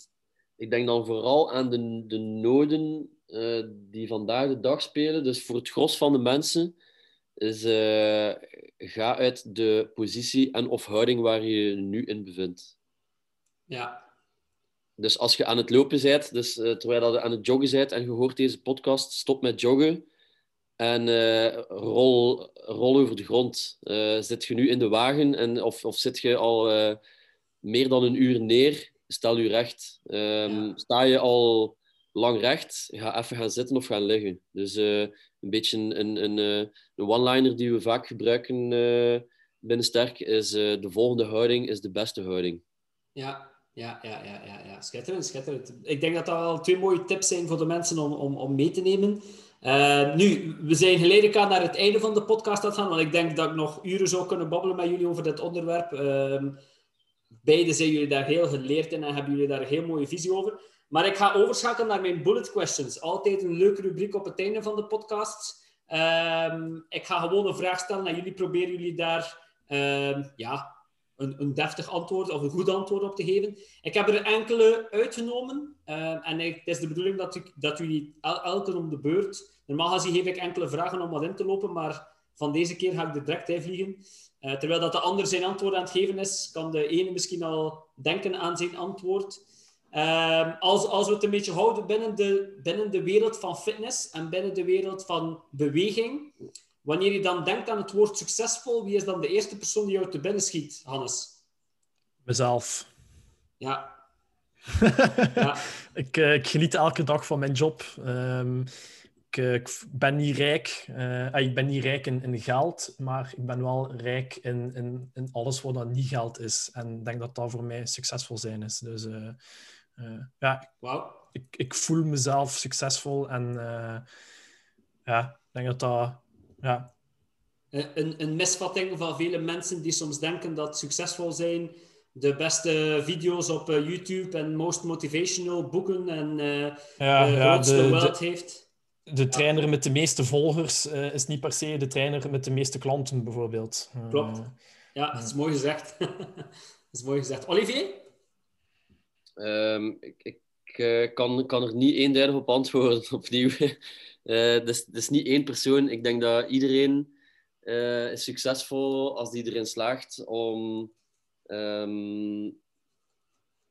ik denk dan vooral aan de, de noden uh, die vandaag de dag spelen. Dus voor het gros van de mensen is uh, ga uit de positie en of houding waar je je nu in bevindt. Ja, dus als je aan het lopen bent, dus, uh, terwijl je aan het joggen bent en je hoort deze podcast, stop met joggen en rol, rol over de grond. Zit je nu in de wagen en, of, of zit je al meer dan een uur neer, stel je recht. Um, ja. Sta je al lang recht, ga even gaan zitten of gaan liggen. Dus een beetje een, een, een one-liner die we vaak gebruiken binnen Sterk, is de volgende houding is de beste houding. Ja, ja, ja, ja, ja, ja. schitterend, schitterend. Ik denk dat dat wel twee mooie tips zijn voor de mensen om, om, om mee te nemen. Uh, nu, we zijn geleidelijk aan naar het einde van de podcast aan gaan, want ik denk dat ik nog uren zou kunnen babbelen met jullie over dit onderwerp. Uh, beide zijn jullie daar heel geleerd in en hebben jullie daar een heel mooie visie over. Maar ik ga overschakelen naar mijn bullet questions. Altijd een leuke rubriek op het einde van de podcast. Uh, ik ga gewoon een vraag stellen en jullie proberen jullie daar ehm, ja, een, een deftig antwoord of een goed antwoord op te geven. Ik heb er enkele uitgenomen. Uh, en het is de bedoeling dat, ik, dat jullie el, elke om de beurt... Normaal gezien geef ik enkele vragen om wat in te lopen, maar van deze keer ga ik er direct vliegen. Uh, terwijl dat de ander zijn antwoord aan het geven is, kan de ene misschien al denken aan zijn antwoord. Uh, als, als we het een beetje houden binnen de, binnen de wereld van fitness en binnen de wereld van beweging, Wanneer je dan denkt aan het woord succesvol, wie is dan de eerste persoon die jou te binnen schiet, Hannes? Mezelf. Ja. ja. ik, uh, ik, geniet elke dag van mijn job. Um, ik, uh, ik, ben niet rijk. Uh, ik ben niet rijk in, in, geld, maar ik ben wel rijk in, in, in alles wat dan niet geld is. En ik denk dat dat voor mij succesvol zijn is. Dus ja, wow. ik, ik voel mezelf succesvol en ja, ik denk dat dat ja. Een, een misvatting van vele mensen die soms denken dat succesvol zijn de beste video's op YouTube en most motivational boeken en uh, ja, de ja, grootste de, wealth de, heeft. De trainer met de meeste volgers uh, is niet per se de trainer met de meeste klanten, bijvoorbeeld. Klopt. Ja, dat is mooi gezegd. dat is mooi gezegd. Olivier? Um, ik, ik kan, kan er niet eenduidig op antwoorden opnieuw. Uh, dus, dus niet één persoon. Ik denk dat iedereen uh, is succesvol als die erin slaagt om um,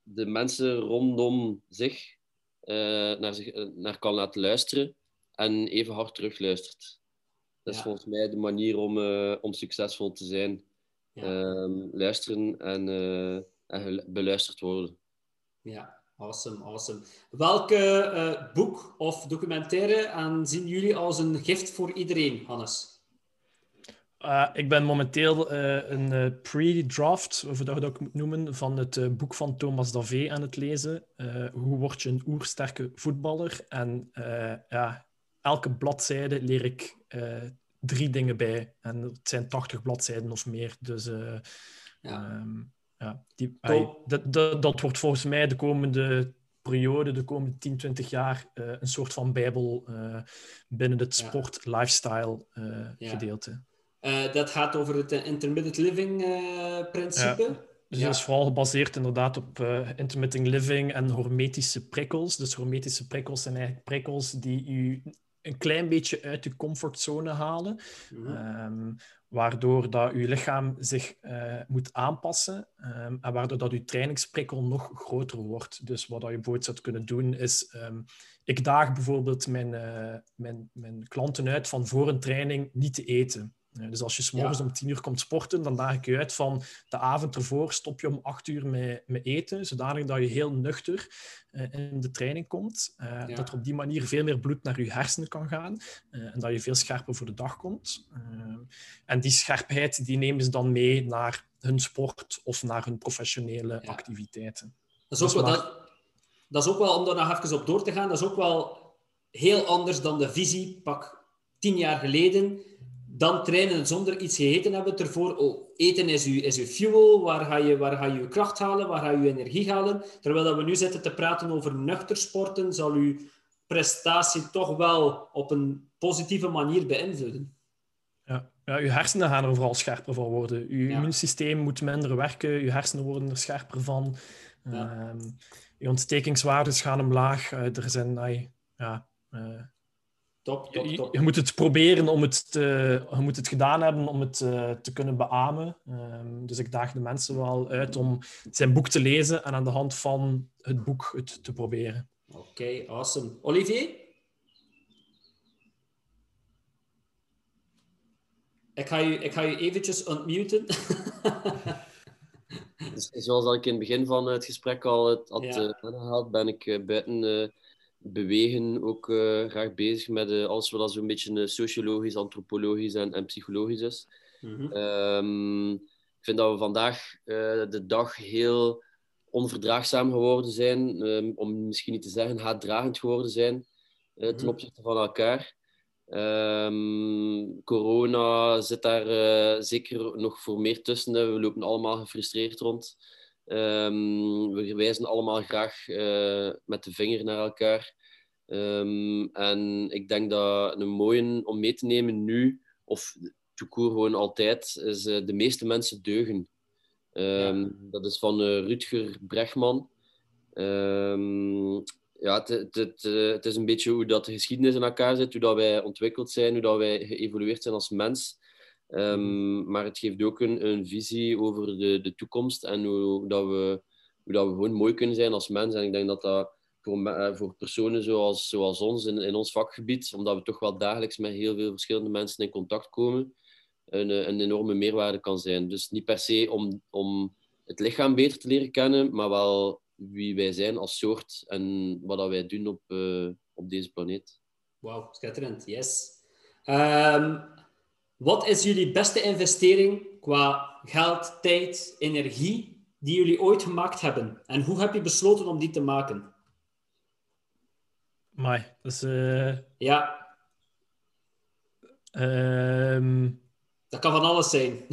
de mensen rondom zich, uh, naar, zich naar kan laten luisteren en even hard terugluistert. Dat is ja. volgens mij de manier om, om succesvol te zijn. Ja. Um, luisteren en, en beluisterd worden. Ja, Awesome, awesome. Welke uh, boek of documentaire aanzien jullie als een gift voor iedereen, Hannes? Uh, ik ben momenteel uh, een pre-draft, of dat je dat moet noemen, van het boek van Thomas Davé aan het lezen. hoe word je een oersterke voetballer? En ja, elke bladzijde leer ik drie dingen bij. En het zijn 80 bladzijden of meer. Dus ja. Um, ja, die, dat, dat, dat wordt volgens mij de komende periode, de komende 10, 20 jaar, uh, een soort van bijbel uh, binnen het sport-lifestyle uh, ja. gedeelte. dat gaat over het intermittent living principe. Ja. Dus ja. dat is vooral gebaseerd inderdaad op intermittent living en hormetische prikkels. Dus hormetische prikkels zijn eigenlijk prikkels die u een klein beetje uit de comfortzone halen. Mm -hmm. um, waardoor dat je lichaam zich uh, moet aanpassen um, en waardoor dat je trainingsprikkel nog groter wordt. Dus wat je bijvoorbeeld zou kunnen doen is, um, ik daag bijvoorbeeld mijn, uh, mijn, mijn klanten uit van voor een training niet te eten. Dus als je s'morgens ja. om tien uur komt sporten, dan daag ik je uit van de avond ervoor stop je om acht uur met, met eten, zodanig dat je heel nuchter in de training komt. Ja. Dat er op die manier veel meer bloed naar je hersenen kan gaan en dat je veel scherper voor de dag komt. en die scherpheid die nemen ze dan mee naar hun sport of naar hun professionele ja. activiteiten. Dat is, ook wel, dat, dat is ook wel, om daar nog even op door te gaan, dat is ook wel heel anders dan de visie, pak tien jaar geleden, dan trainen zonder iets gegeten hebben ervoor. Oh, eten is uw, is uw fuel, waar ga, je, waar ga je je kracht halen, waar ga je je energie halen. Terwijl dat we nu zitten te praten over nuchter sporten, zal uw prestatie toch wel op een positieve manier beïnvloeden. Ja. Ja, je hersenen gaan er vooral scherper van worden. Je ja. immuunsysteem moet minder werken, je hersenen worden er scherper van. Ja. Um, je ontstekingswaardes gaan omlaag. Uh, er zijn... Uh, ja, uh, top, top, top. Je, je, moet het proberen om het te, je moet het gedaan hebben om het uh, te kunnen beamen. Um, dus ik daag de mensen wel uit om zijn boek te lezen en aan de hand van het boek het te proberen. Oké, okay, awesome. Olivier? Ik ga je, ik ga je eventjes unmuten. dus, zoals ik in het begin van het gesprek al had ja. uh, aangehaald, ben ik uh, buiten uh, bewegen ook uh, graag bezig met uh, alles wat zo'n beetje sociologisch, antropologisch en, en psychologisch is. Mm -hmm. ik vind dat we vandaag de dag heel onverdraagzaam geworden zijn, um, om misschien niet te zeggen haatdragend geworden zijn ten mhm. opzichte van elkaar. Um, corona zit daar zeker nog voor meer tussen. We lopen allemaal gefrustreerd rond. Um, we wijzen allemaal graag uh, met de vinger naar elkaar. Um, en ik denk dat een mooie om mee te nemen nu, of toekoor gewoon altijd, is uh, de meeste mensen deugen. Ja. Dat is van Rutger Bregman ja, eh, het, is een beetje hoe dat de geschiedenis in elkaar zit, hoe dat wij ontwikkeld zijn, hoe dat wij geëvolueerd zijn als mens. Um, maar het geeft ook een, een visie over de, de toekomst en hoe, dat we, hoe dat we gewoon mooi kunnen zijn als mens. En ik denk dat dat voor, eh, voor personen zoals, zoals ons in, in ons vakgebied, omdat we toch wel dagelijks met heel veel verschillende mensen in contact komen, een, eh, een enorme meerwaarde kan zijn. Dus niet per se om, om het lichaam beter te leren kennen, maar wel wie wij zijn als soort en wat dat wij doen op, uh, op deze planeet. Wauw, schitterend. Yes. Um, wat is jullie beste investering qua geld, tijd, energie die jullie ooit gemaakt hebben? En hoe heb je besloten om die te maken? Mai, dat is... Uh... Ja. Um... Dat kan van alles zijn.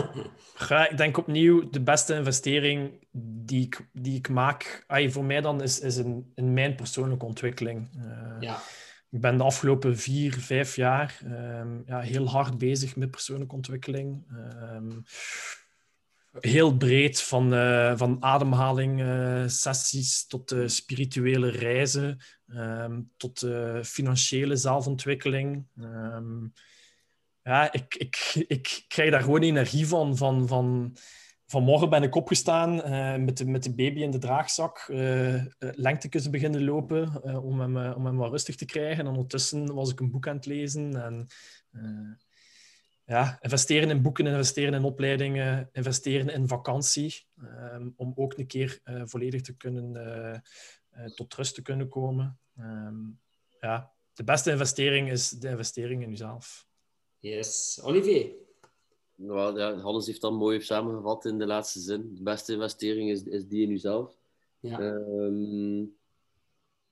ja, ik denk opnieuw, de beste investering die ik, die ik maak, ay, voor mij dan, is, is in, in mijn persoonlijke ontwikkeling. Uh, ja. Ik ben de afgelopen vier, vijf jaar um, ja, heel hard bezig met persoonlijke ontwikkeling. Um, heel breed, van, uh, van ademhaling uh, sessies tot uh, spirituele reizen, um, tot financiële zelfontwikkeling ja, ik, ik, ik krijg daar gewoon energie van. van, van Vanmorgen ben ik opgestaan uh, met, de, met de baby in de draagzak, uh, lengtekens beginnen lopen om, hem, om wat rustig te krijgen. En ondertussen was ik een boek aan het lezen. En, ja, investeren in boeken, investeren in opleidingen, investeren in vakantie. Ehm, om ook een keer volledig te kunnen, tot rust te kunnen komen. Ehm, ja, de beste investering is de investering in jezelf. Yes. Olivier? Nou, ja, Hannes heeft dat mooi samengevat in de laatste zin. De beste investering is, is die in jezelf. Ja. Um,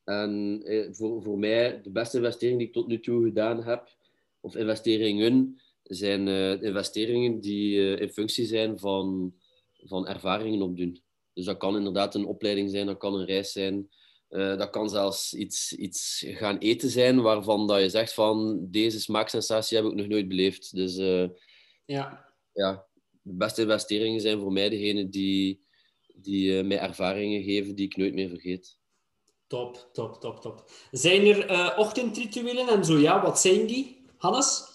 en eh, voor, voor mij, de beste investering die ik tot nu toe gedaan heb, of investeringen, zijn uh, investeringen die uh, in functie zijn van, van ervaringen opdoen. Dus dat kan inderdaad een opleiding zijn, dat kan een reis zijn, uh, dat kan zelfs iets, iets gaan eten zijn waarvan dat je zegt van deze smaaksensatie heb ik nog nooit beleefd. Dus ja. ja, de beste investeringen zijn voor mij degene die, die uh, mij ervaringen geven die ik nooit meer vergeet. Top, top, top, top. Zijn er ochtendrituelen en zo ja, wat zijn die? Hannes?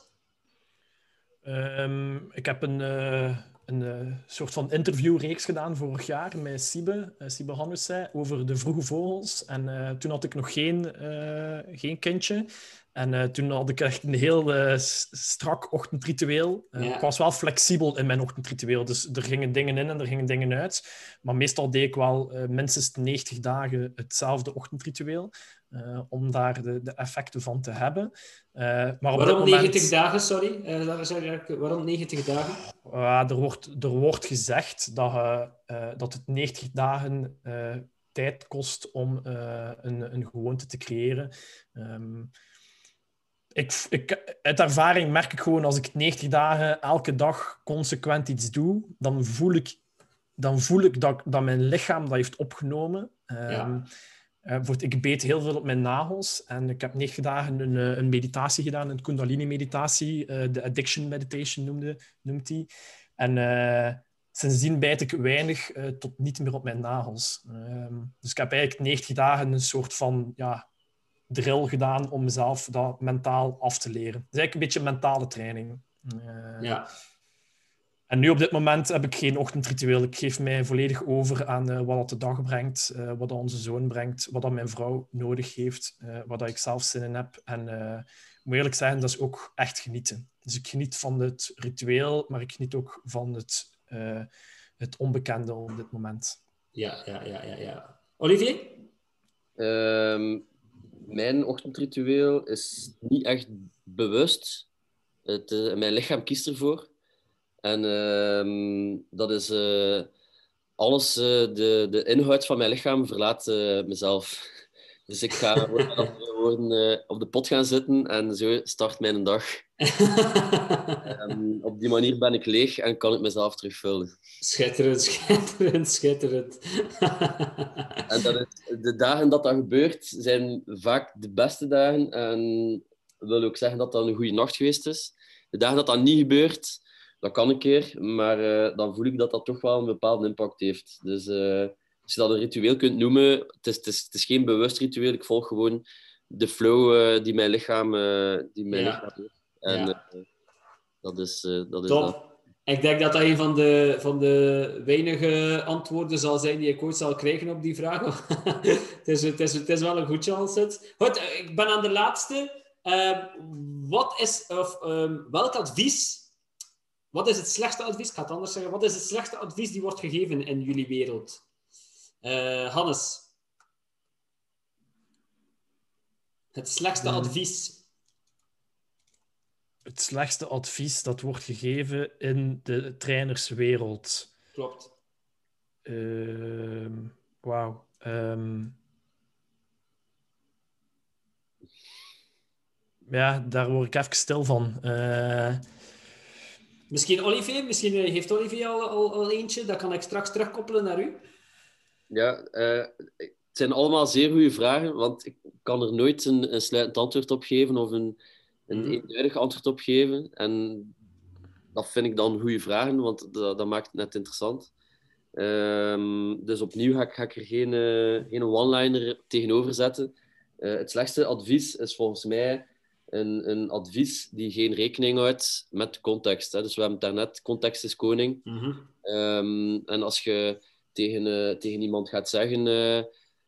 Um, ik heb een een uh, soort van interviewreeks gedaan vorig jaar met Sibe, uh, Sibe Hannusse, over de vroege vogels. En uh, toen had ik nog geen, geen kindje. En toen had ik echt een heel strak ochtendritueel. Ik was wel flexibel in mijn ochtendritueel. Dus er gingen dingen in en er gingen dingen uit. Maar meestal deed ik wel minstens 90 dagen hetzelfde ochtendritueel. Om daar de, de, effecten van te hebben. Maar op waarom moment... 90 dagen, sorry? Waarom 90 dagen? er, wordt, er wordt gezegd dat, dat het 90 dagen tijd kost om een, een gewoonte te creëren. Um, ik, ik, uit ervaring merk ik gewoon, als ik 90 dagen elke dag consequent iets doe, dan voel ik, dan voel ik dat, dat mijn lichaam dat heeft opgenomen. Ja uh, ik beet heel veel op mijn nagels en ik heb negen dagen een, eh, een meditatie gedaan, een Kundalini-meditatie, uh, de Addiction Meditation noemde, noemt hij. En uh, sindsdien bijt ik weinig tot niet meer op mijn nagels. Ehm, dus ik heb eigenlijk 90 dagen een soort van ja, drill gedaan om mezelf dat mentaal af te leren. Is eigenlijk een beetje mentale training. ja. En nu op dit moment heb ik geen ochtendritueel. Ik geef mij volledig over aan uh, wat dat de dag brengt, uh, wat dat onze zoon brengt, wat dat mijn vrouw nodig heeft, uh, wat dat ik zelf zin in heb. En ik moet eerlijk zijn, dat is ook echt genieten. Dus ik geniet van het ritueel, maar ik geniet ook van het, het onbekende op dit moment. Ja, ja, ja, ja. ja. Olivier? Um, mijn ochtendritueel is niet echt bewust. Eh, mijn lichaam kiest ervoor. En ehm, dat is eh, alles, eh, de, de inhoud van mijn lichaam verlaat mezelf. Dus ik ga gewoon op de pot gaan zitten en zo start mijn dag. um, op die manier ben ik leeg en kan ik mezelf terugvullen. Schitterend, schitterend, schitterend. en dat de dagen dat dat gebeurt, zijn vaak de beste dagen. En wil ook zeggen dat dat een goede nacht geweest is. De dagen dat dat niet gebeurt, dat kan een keer, maar uh, dan voel ik dat dat toch wel een bepaalde impact heeft. Dus uh, als je dat een ritueel kunt noemen, het is, het is, het is geen bewust ritueel. Ik volg gewoon de flow uh, die mijn lichaam, die mijn ja. lichaam heeft. En ja. dat is, dat. Is dat. Ik denk dat dat een van de, van de weinige antwoorden zal zijn die ik ooit zal krijgen op die vraag. het, is, het, is, het is wel een goed chance. Goed, ik ben aan de laatste. Uh, wat is, of, um, welk advies, wat is het slechtste advies, ik ga het anders zeggen, wat is het slechtste advies die wordt gegeven in jullie wereld? Uh, Hannes. Het slechtste hmm. advies. Het slechtste advies dat wordt gegeven in de trainerswereld. Klopt. Uh, Wauw. Um, ja, daar word ik even stil van. Uh... Misschien Olivier, misschien eh, heeft Olivier al, al, al, eentje, dat kan ik straks terugkoppelen naar u. Ja, uh, het zijn allemaal zeer goede vragen, want ik kan er nooit een, een sluitend antwoord op geven of een, een mm. eenduidig antwoord op geven. En dat vind ik dan goede vragen, want dat, dat maakt het net interessant. Um, dus opnieuw ga ik, ga ik er geen, uh, geen one-liner tegenover zetten. Uh, het slechtste advies is volgens mij een, een advies die geen rekening houdt met context. Hè. Dus we hebben het daarnet, context is koning. Mm um, en als je tegen, uh, tegen iemand gaat zeggen,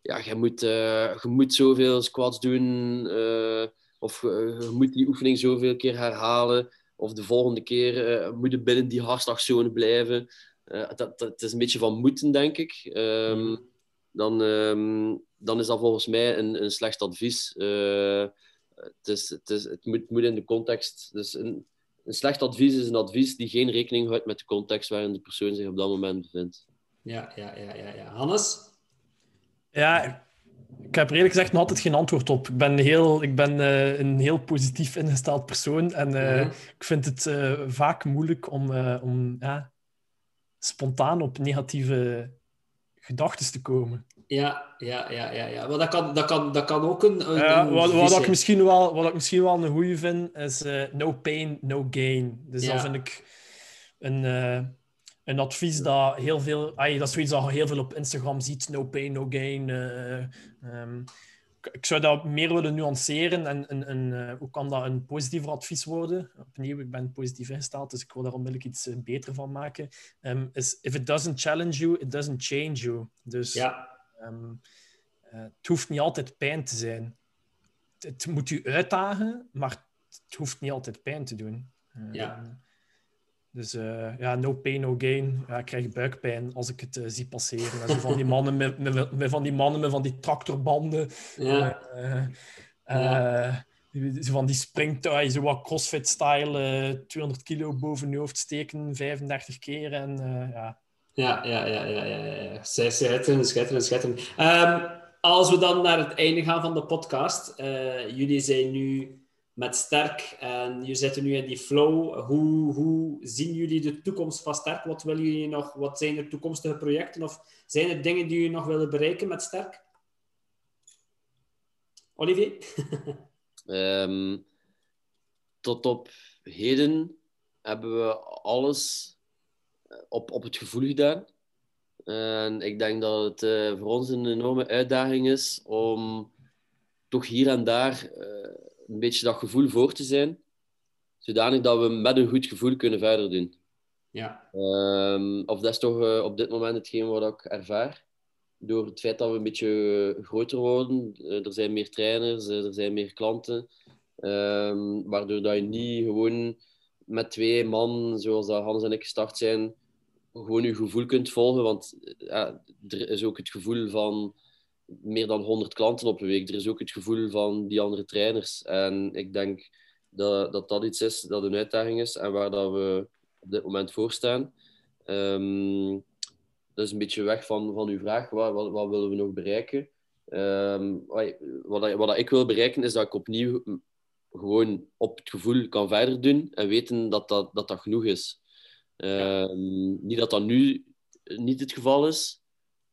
ja, je moet, uh, je moet zoveel squats doen, of je moet die oefening zoveel keer herhalen, of de volgende keer moet je binnen die hartslagzone blijven. dat, dat, het is een beetje van moeten, denk ik. Um, mm dan, um, dan is dat volgens mij een, een slecht advies het, is, het, is, het moet, moet in de context. Dus een, een slecht advies is een advies die geen rekening houdt met de context waarin de persoon zich op dat moment bevindt. Ja, ja, ja, ja. ja. Hannes? Ja, ik heb eerlijk gezegd nog altijd geen antwoord op. Ik ben, heel, ik ben uh, een heel positief ingesteld persoon en uh, mm-hmm. ik vind het uh, vaak moeilijk om, om spontaan op negatieve gedachten te komen. Ja, ja, ja, ja. ja. Maar dat kan, dat kan, dat kan ook een. een ja, wat, wat, ik misschien wel, wat ik misschien wel een goede vind, is no pain, no gain. Dus ja. dat vind ik een, een advies dat heel veel. Ay, dat is zoiets dat je heel veel op Instagram ziet: no pain, no gain. Uh, um, ik zou dat meer willen nuanceren en, en, en uh, hoe kan dat een positiever advies worden? Opnieuw, ik ben positief ingesteld, dus ik wil daar onmiddellijk iets beter van maken. Um, is, if it doesn't challenge you, it doesn't change you. Dus ja Um, uh, het hoeft niet altijd pijn te zijn. Het, het, moet u uitdagen, maar het hoeft niet altijd pijn te doen. Ja. Dus uh, ja, no pain, no gain. Ja, ik krijg buikpijn als ik het uh, zie passeren. Zo van die mannen met, met, met, van die mannen met van die tractorbanden. Ja. ja. Zo van die springtuig, zo wat crossfit-style, 200 kilo boven je hoofd steken, 35 keer. En ja, ja, ja, ja, ja, ja. ja. Schitterend, schitterend, schitterend. Um, als we dan naar het einde gaan van de podcast. Jullie zijn nu met Sterk en jullie zitten nu in die flow. Hoe, hoe zien jullie de toekomst van Sterk? Wat, willen jullie nog, wat zijn er toekomstige projecten? Of zijn er dingen die jullie nog willen bereiken met Sterk? Olivier? um, tot op heden hebben we alles op, op het gevoel gedaan. En ik denk dat het uh, voor ons een enorme uitdaging is om toch hier en daar uh, een beetje dat gevoel voor te zijn, zodanig dat we met een goed gevoel kunnen verder doen. Ja. Um, of dat is toch uh, op dit moment hetgeen wat ik ervaar. Door het feit dat we een beetje groter worden, er zijn meer trainers, er zijn meer klanten, um, waardoor dat je niet gewoon met twee man, zoals dat Hans en ik gestart zijn, gewoon je gevoel kunt volgen. Want ja, er is ook het gevoel van meer dan 100 klanten op een week. Er is ook het gevoel van die andere trainers. En ik denk dat dat, dat iets is dat een uitdaging is en waar dat we op dit moment voor staan. Ehm, dat is een beetje weg van, van uw vraag. Wat, wat, willen we nog bereiken? Um, wat, wat ik wil bereiken is dat ik opnieuw gewoon op het gevoel kan verder doen en weten dat dat, dat, genoeg is. Ehm, niet dat dat nu niet het geval is,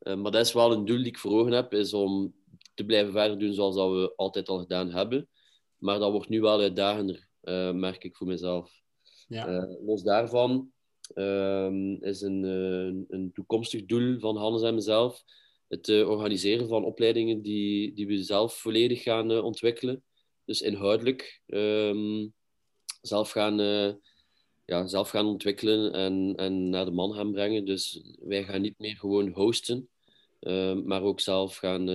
maar dat is wel een doel die ik voor ogen heb, is om te blijven verder doen zoals dat we altijd al gedaan hebben. Maar dat wordt nu wel uitdagender, uh, merk ik voor mezelf. Ja. Uh, los daarvan ehm, is een, een, een, toekomstig doel van Hannes en mezelf het organiseren van opleidingen die, die we zelf volledig gaan ontwikkelen. Dus inhoudelijk ehm, zelf, gaan, ja, zelf gaan ontwikkelen en, en naar de man gaan brengen. Dus wij gaan niet meer gewoon hosten, ehm, maar ook zelf gaan,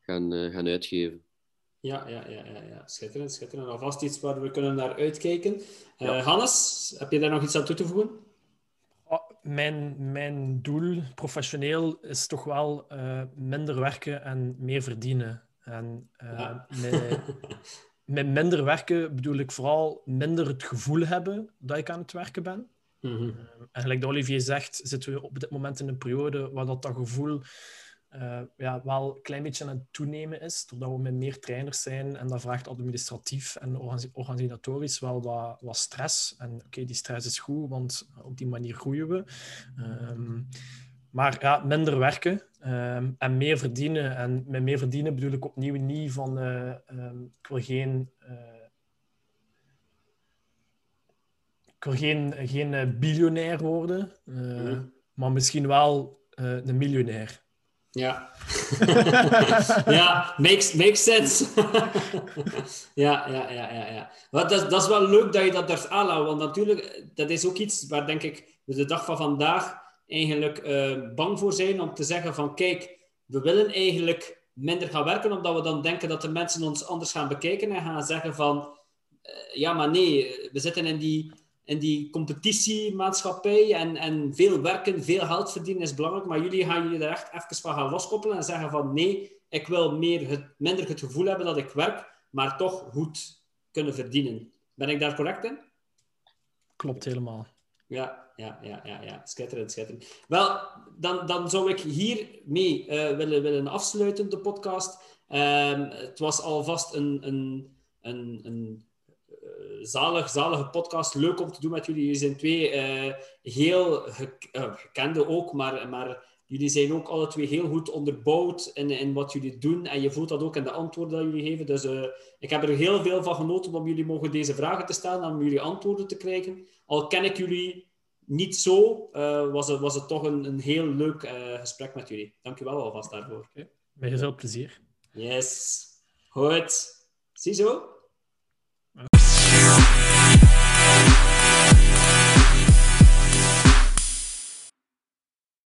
gaan, gaan uitgeven. Ja, ja, ja, ja, ja. schitterend, schitterend. Alvast iets waar we kunnen naar uitkijken. Uh, Hannes, heb je daar nog iets aan toe te voegen? Oh, mijn, mijn doel professioneel is toch wel uh, minder werken en meer verdienen. En uh, ja. met, minder werken bedoel ik vooral minder het gevoel hebben dat ik aan het werken ben. Mm -hmm. en gelijk Olivier zegt, zitten we op dit moment in een periode waar dat, dat gevoel uh, ja, wel een klein beetje aan het toenemen is, doordat we met meer trainers zijn. En dat vraagt administratief en organisatorisch wel wat, wat stress. En oké, okay, die stress is goed, want op die manier groeien we. Um, maar ja, minder werken um, en meer verdienen. En met meer verdienen bedoel ik opnieuw niet van... Uh, um, ik wil geen... Uh, ik wil geen, geen biljonair worden, mm. maar misschien wel een miljonair. Ja. ja, makes, makes sense. ja, ja, ja, ja. ja. Maar dat, dat is wel leuk dat je dat durft aanhouden, want natuurlijk, dat is ook iets waar denk ik de dag van vandaag eigenlijk uh, bang voor zijn om te zeggen van kijk, we willen eigenlijk minder gaan werken, omdat we dan denken dat de mensen ons anders gaan bekijken en gaan zeggen van uh, ja, maar nee, we zitten in die in die competitiemaatschappij en, en veel werken, veel geld verdienen is belangrijk, maar jullie gaan jullie er echt even van gaan loskoppelen en zeggen van nee, ik wil meer het, minder het gevoel hebben dat ik werk, maar toch goed kunnen verdienen. Ben ik daar correct in? Klopt helemaal. Ja, ja, ja, ja, ja. Schitterend, schitterend. Wel, dan, dan zou ik hiermee uh, willen, willen afsluiten, de podcast. Um, het was alvast een, een, een, een zalig, zalige podcast. Leuk om te doen met jullie. Jullie zijn twee uh, heel gekende ook, maar, maar jullie zijn ook alle twee heel goed onderbouwd in, in wat jullie doen. En je voelt dat ook in de antwoorden die jullie geven. Dus ik heb er heel veel van genoten om jullie mogen deze vragen te stellen en om jullie antwoorden te krijgen. Al ken ik jullie niet zo, was, het, was het toch een, een heel leuk gesprek met jullie. Dank u wel alvast daarvoor. Okay. Met veel plezier. Yes. Goed. Ziezo.